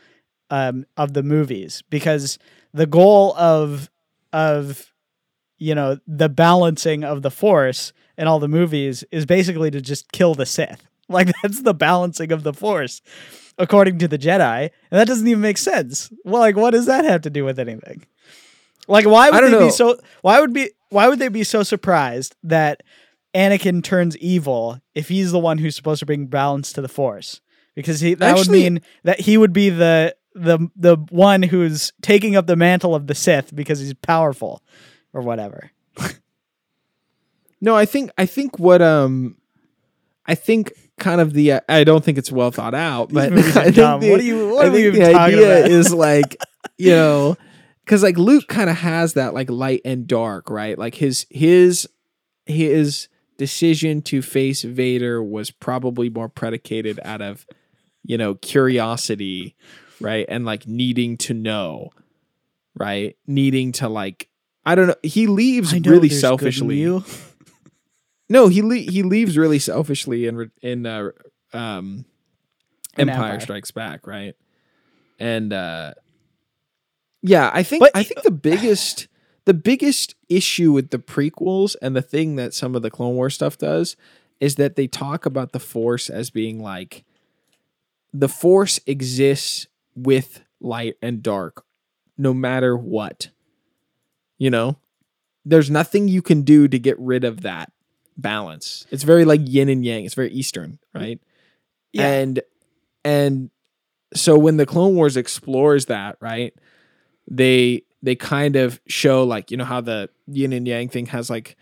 um of the movies because the goal of of you know the balancing of the force in all the movies is basically to just kill the Sith. Like that's the balancing of the force according to the Jedi, and that doesn't even make sense. Well, like what does that have to do with anything? Like why would they know. be so why would be why would they be so surprised that Anakin turns evil if he's the one who's supposed to bring balance to the force? Because he that Actually- would mean that he would be the the the one who's taking up the mantle of the Sith because he's powerful or whatever. No, I think I think what um I think kind of the uh, I don't think it's well thought out, but I think the, What are you- what I are think the talking idea about? is like you know because like Luke kind of has that like light and dark, right? Like his his his decision to face Vader was probably more predicated out of you know curiosity, right, and like needing to know, right, needing to like. I don't know. He leaves know really there's good in selfishly. No, he le- he leaves really selfishly in in uh, um, Empire, Empire. Strikes Back, right? And uh, yeah, I think But- I think the biggest the biggest issue with the prequels and the thing that some of the Clone War stuff does is that they talk about the Force as being like the Force exists with light and dark, no matter what. You know, there's nothing you can do to get rid of that balance. It's very like yin and yang. It's very Eastern, right? Yeah. And and so when the Clone Wars explores that, right? They they kind of show like you know how the yin and yang thing has like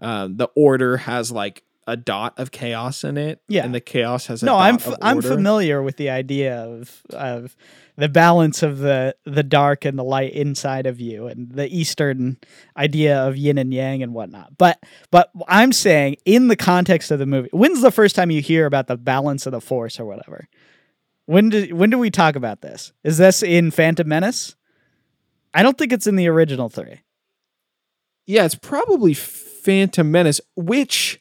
um, the order has like a dot of chaos in it, Yeah. and the chaos has a No, I'm f- I'm familiar with the idea of of the balance of the the dark and the light inside of you, and the Eastern idea of yin and yang and whatnot. But but I'm saying in the context of the movie, when's the first time you hear about the balance of the Force or whatever? When did when do we talk about this? Is this in Phantom Menace? I don't think it's in the original three. Yeah, it's probably Phantom Menace, which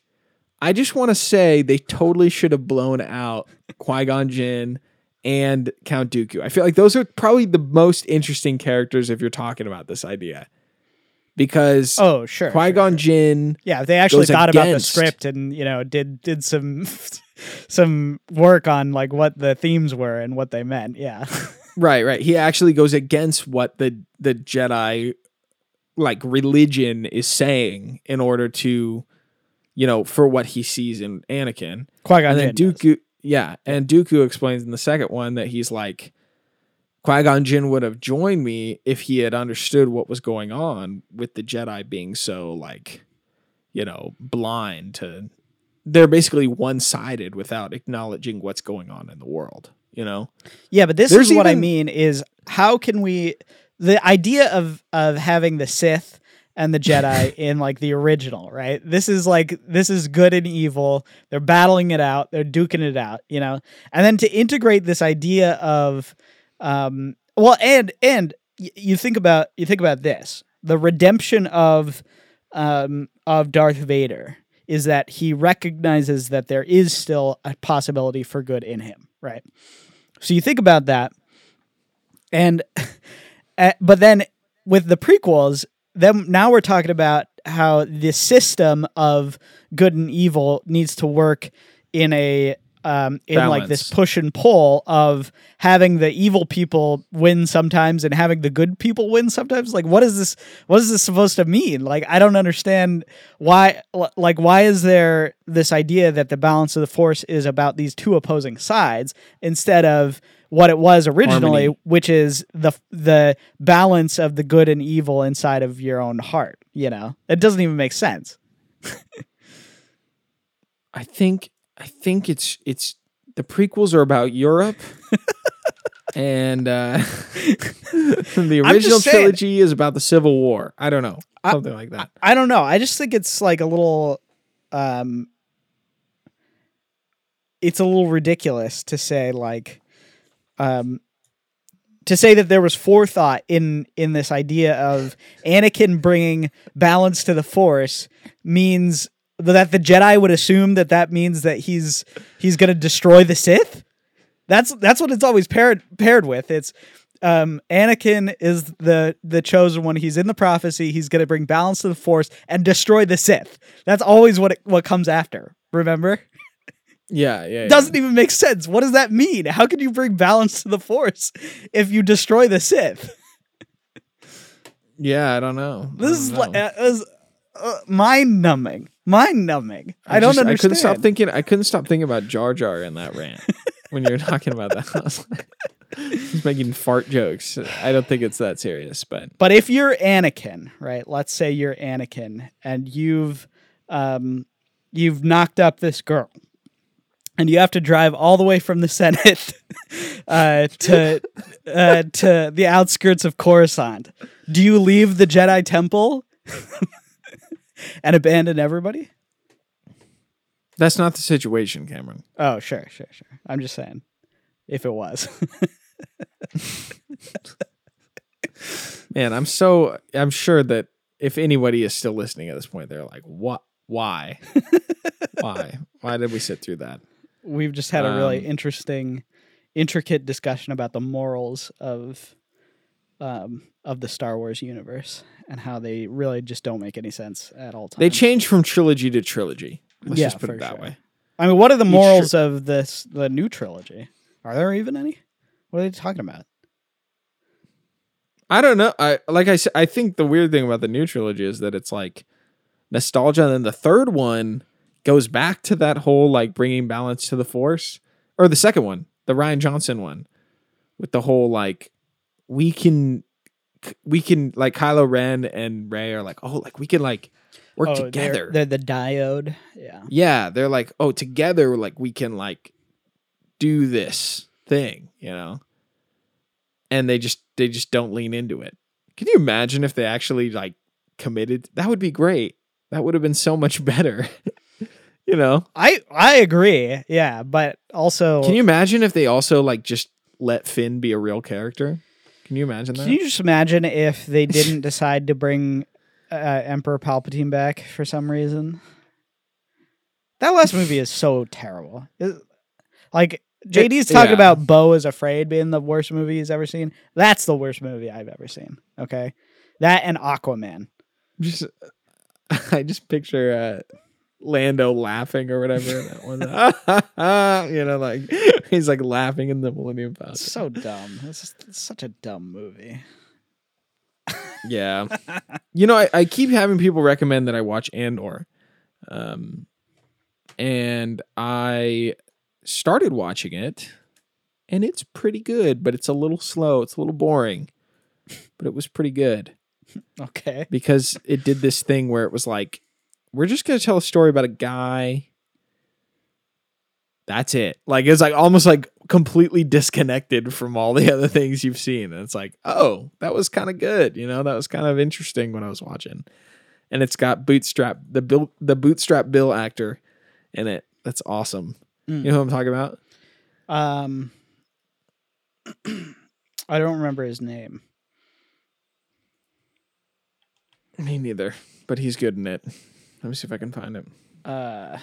I just want to say they totally should have blown out Qui Gon Jinn and Count Dooku. I feel like those are probably the most interesting characters if you're talking about this idea, because Oh, sure. Qui Gon Jinn. Yeah, they actually thought about the script and you know did did some some work on like what the themes were and what they meant. Yeah, Right, right. He actually goes against what the the Jedi like religion is saying in order to, you know, for what he sees in Anakin. Qui Gon and then Jinn. does. Dooku, yeah, and Dooku explains in the second one that he's like, Qui Gon Jinn would have joined me if he had understood what was going on with the Jedi being so like, you know, blind to. They're basically one sided without acknowledging what's going on in the world. You know, Yeah, but this There's is what I mean: is how can we the idea of of having the Sith and the Jedi in like the original, right? This is like this is good and evil. They're battling it out. They're duking it out, you know. And then to integrate this idea of, um, well, and and y- you think about you think about this: the redemption of, um, of Darth Vader is that he recognizes that there is still a possibility for good in him, right? So you think about that, and uh, but then with the prequels, then now we're talking about how the system of good and evil needs to work in a um, in like this push and pull of having the evil people win sometimes and having the good people win sometimes. Like, what is this? What is this supposed to mean? Like, I don't understand why. Like, why is there this idea that the balance of the force is about these two opposing sides instead of what it was originally, Harmony. which is the the balance of the good and evil inside of your own heart. You know, it doesn't even make sense. I think I think it's it's the prequels are about Europe. and uh the original trilogy is about the Civil War. I don't know. I- Something like that. I don't know. I just think it's like a little um it's a little ridiculous to say like um to say that there was forethought in in this idea of Anakin bringing balance to the force means that the Jedi would assume that that means that he's he's going to destroy the Sith. That's that's what it's always paired paired with. It's um, Anakin is the the chosen one. He's in the prophecy. He's going to bring balance to the Force and destroy the Sith. That's always what it, what comes after. Remember? Yeah, yeah. yeah. Doesn't even make sense. What does that mean? How can you bring balance to the Force if you destroy the Sith? Yeah, I don't know. I This don't is know. like uh, is, uh, mind numbing. Mind numbing. I, don't just- understand. I couldn't stop thinking. I couldn't stop thinking about Jar Jar in that rant when you were talking about that. I like, he's making fart jokes. I don't think it's that serious, but But if you're Anakin, right? Let's say you're Anakin and you've um you've knocked up this girl. And you have to drive all the way from the Senate uh, to uh, to the outskirts of Coruscant. Do you leave the Jedi Temple and abandon everybody? that's not the situation, Cameron. Oh, sure, sure, sure. I'm just saying, if it was, Man, I'm so I'm sure that if anybody is still listening at this point, they're like, "What? Why? Why? Why did we sit through that?" We've just had a really Um, interesting, intricate discussion about the morals of um, of the Star Wars universe and how they really just don't make any sense at all times. They change from trilogy to trilogy. Let's Yeah, just put it that sure. way. I mean, what are the morals of this the new trilogy? Are there even any? What are they talking about? I don't know. I like I said. I think the weird thing about the new trilogy is that it's like nostalgia, and then the third one goes back to that whole like bringing balance to the force, or the second one, the Rian Johnson one, with the whole like we can we can like Kylo Ren and Rey are like oh like we can like work Oh, they're- together. They're, the dyad. Yeah. yeah, they're like oh together like we can like do this thing, you know. And they just they just don't lean into it. Can you imagine if they actually like committed? That would be great. That would have been so much better. You know. I I agree. Yeah, but also Can you imagine if they also like just let Finn be a real character? Can you imagine that? Can you just imagine if they didn't decide to bring uh, Emperor Palpatine back for some reason? That last movie is so terrible. It- like JD's talking yeah. about Beau is Afraid being the worst movie he's ever seen. That's the worst movie I've ever seen. Okay, that and Aquaman. just I just picture uh Lando laughing or whatever that one. you know, like he's like laughing in the Millennium Falcon. It's so dumb. It's, just, it's such a dumb movie. Yeah. you know, I, I keep having people recommend that I watch Andor. Um and I started watching it and it's pretty good, but it's a little slow, it's a little boring. But it was pretty good. Okay. because it did this thing where it was like, we're just gonna tell a story about a guy. That's it. Like it's like almost like completely disconnected from all the other things you've seen. And it's like, oh, that was kind of good. You know, that was kind of interesting when I was watching. And it's got bootstrap the bill the bootstrap bill actor in it. That's awesome. Mm. You know who I'm talking about? Um, I don't remember his name. Me neither. But he's good in it. Let me see if I can find it. uh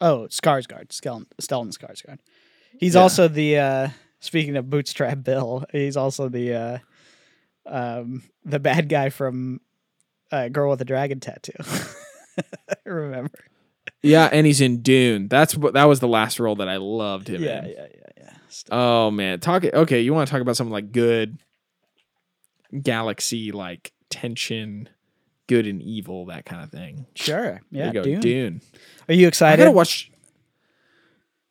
oh Skarsgård, Stellan, Stellan Skarsgård. He's Yeah. also the uh speaking of Bootstrap Bill, he's also the uh um the bad guy from uh, Girl with a Dragon Tattoo. I remember. Yeah, and he's in Dune. That's what that was the last role that I loved him Yeah, in. yeah, yeah, yeah. Oh man, talk okay. You want to talk about something like good galaxy, like tension, good and evil, that kind of thing. Sure. Yeah, there you go, Dune. Dune. Are you excited? I gotta watch.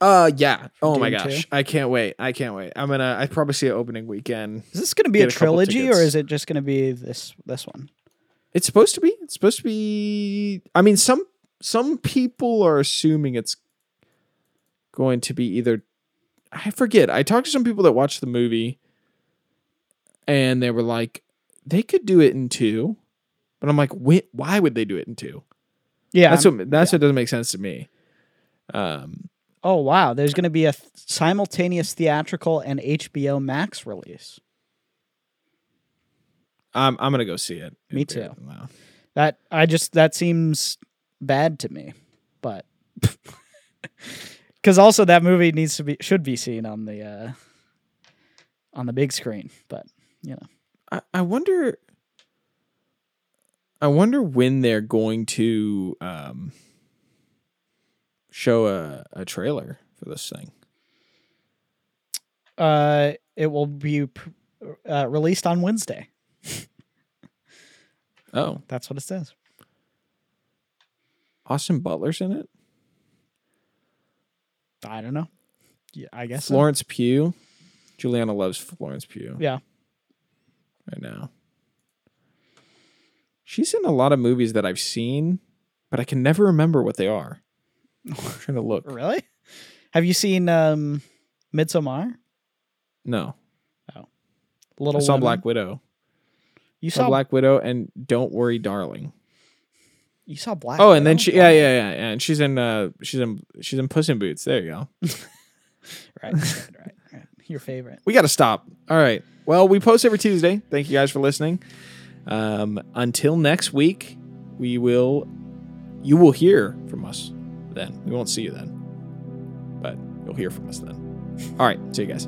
Uh, yeah. Oh my gosh, two? I can't wait. I can't wait. I'm gonna. I probably see it opening weekend. Is this going to be a a trilogy or is it just going to be this this one? It's supposed to be. It's supposed to be. I mean, some some people are assuming it's going to be either. I forget. I talked to some people that watched the movie, and they were like, they could do it in two, but I'm like, wh- why would they do it in two? Yeah. that's I'm- what that's what doesn't make sense to me. Um, oh wow, there's going to be a th- simultaneous theatrical and HBO Max release. I'm I'm gonna go see it. Me too. Wow. That I just that seems bad to me, but because also that movie needs to be should be seen on the uh on the big screen. But you know, I, I wonder I wonder when they're going to um show a, a trailer for this thing. uh, it will be pr- uh, released on Wednesday. Oh, That's what it says. Austin Butler's in it. I don't know. Yeah, I guess. so. Florence Pugh. Juliana loves Florence Pugh Yeah. right now. She's in a lot of movies that I've seen, but I can never remember what they are. I'm trying to look. Really? Have you seen um Midsommar? No. Oh. Little I saw Women? Black Widow. You Saw saw Black Widow and Don't Worry Darling. You saw Black. Oh, and then she, yeah, yeah, yeah, yeah, and she's in, uh, she's in, she's in Puss in Boots. There you go. Right, right, right, right. Your favorite. We got to stop. All right. Well, we post every Tuesday. Thank you guys for listening. Um, until next week, we will, you will hear from us then. We won't see you then, but you'll hear from us then. All right. See you guys.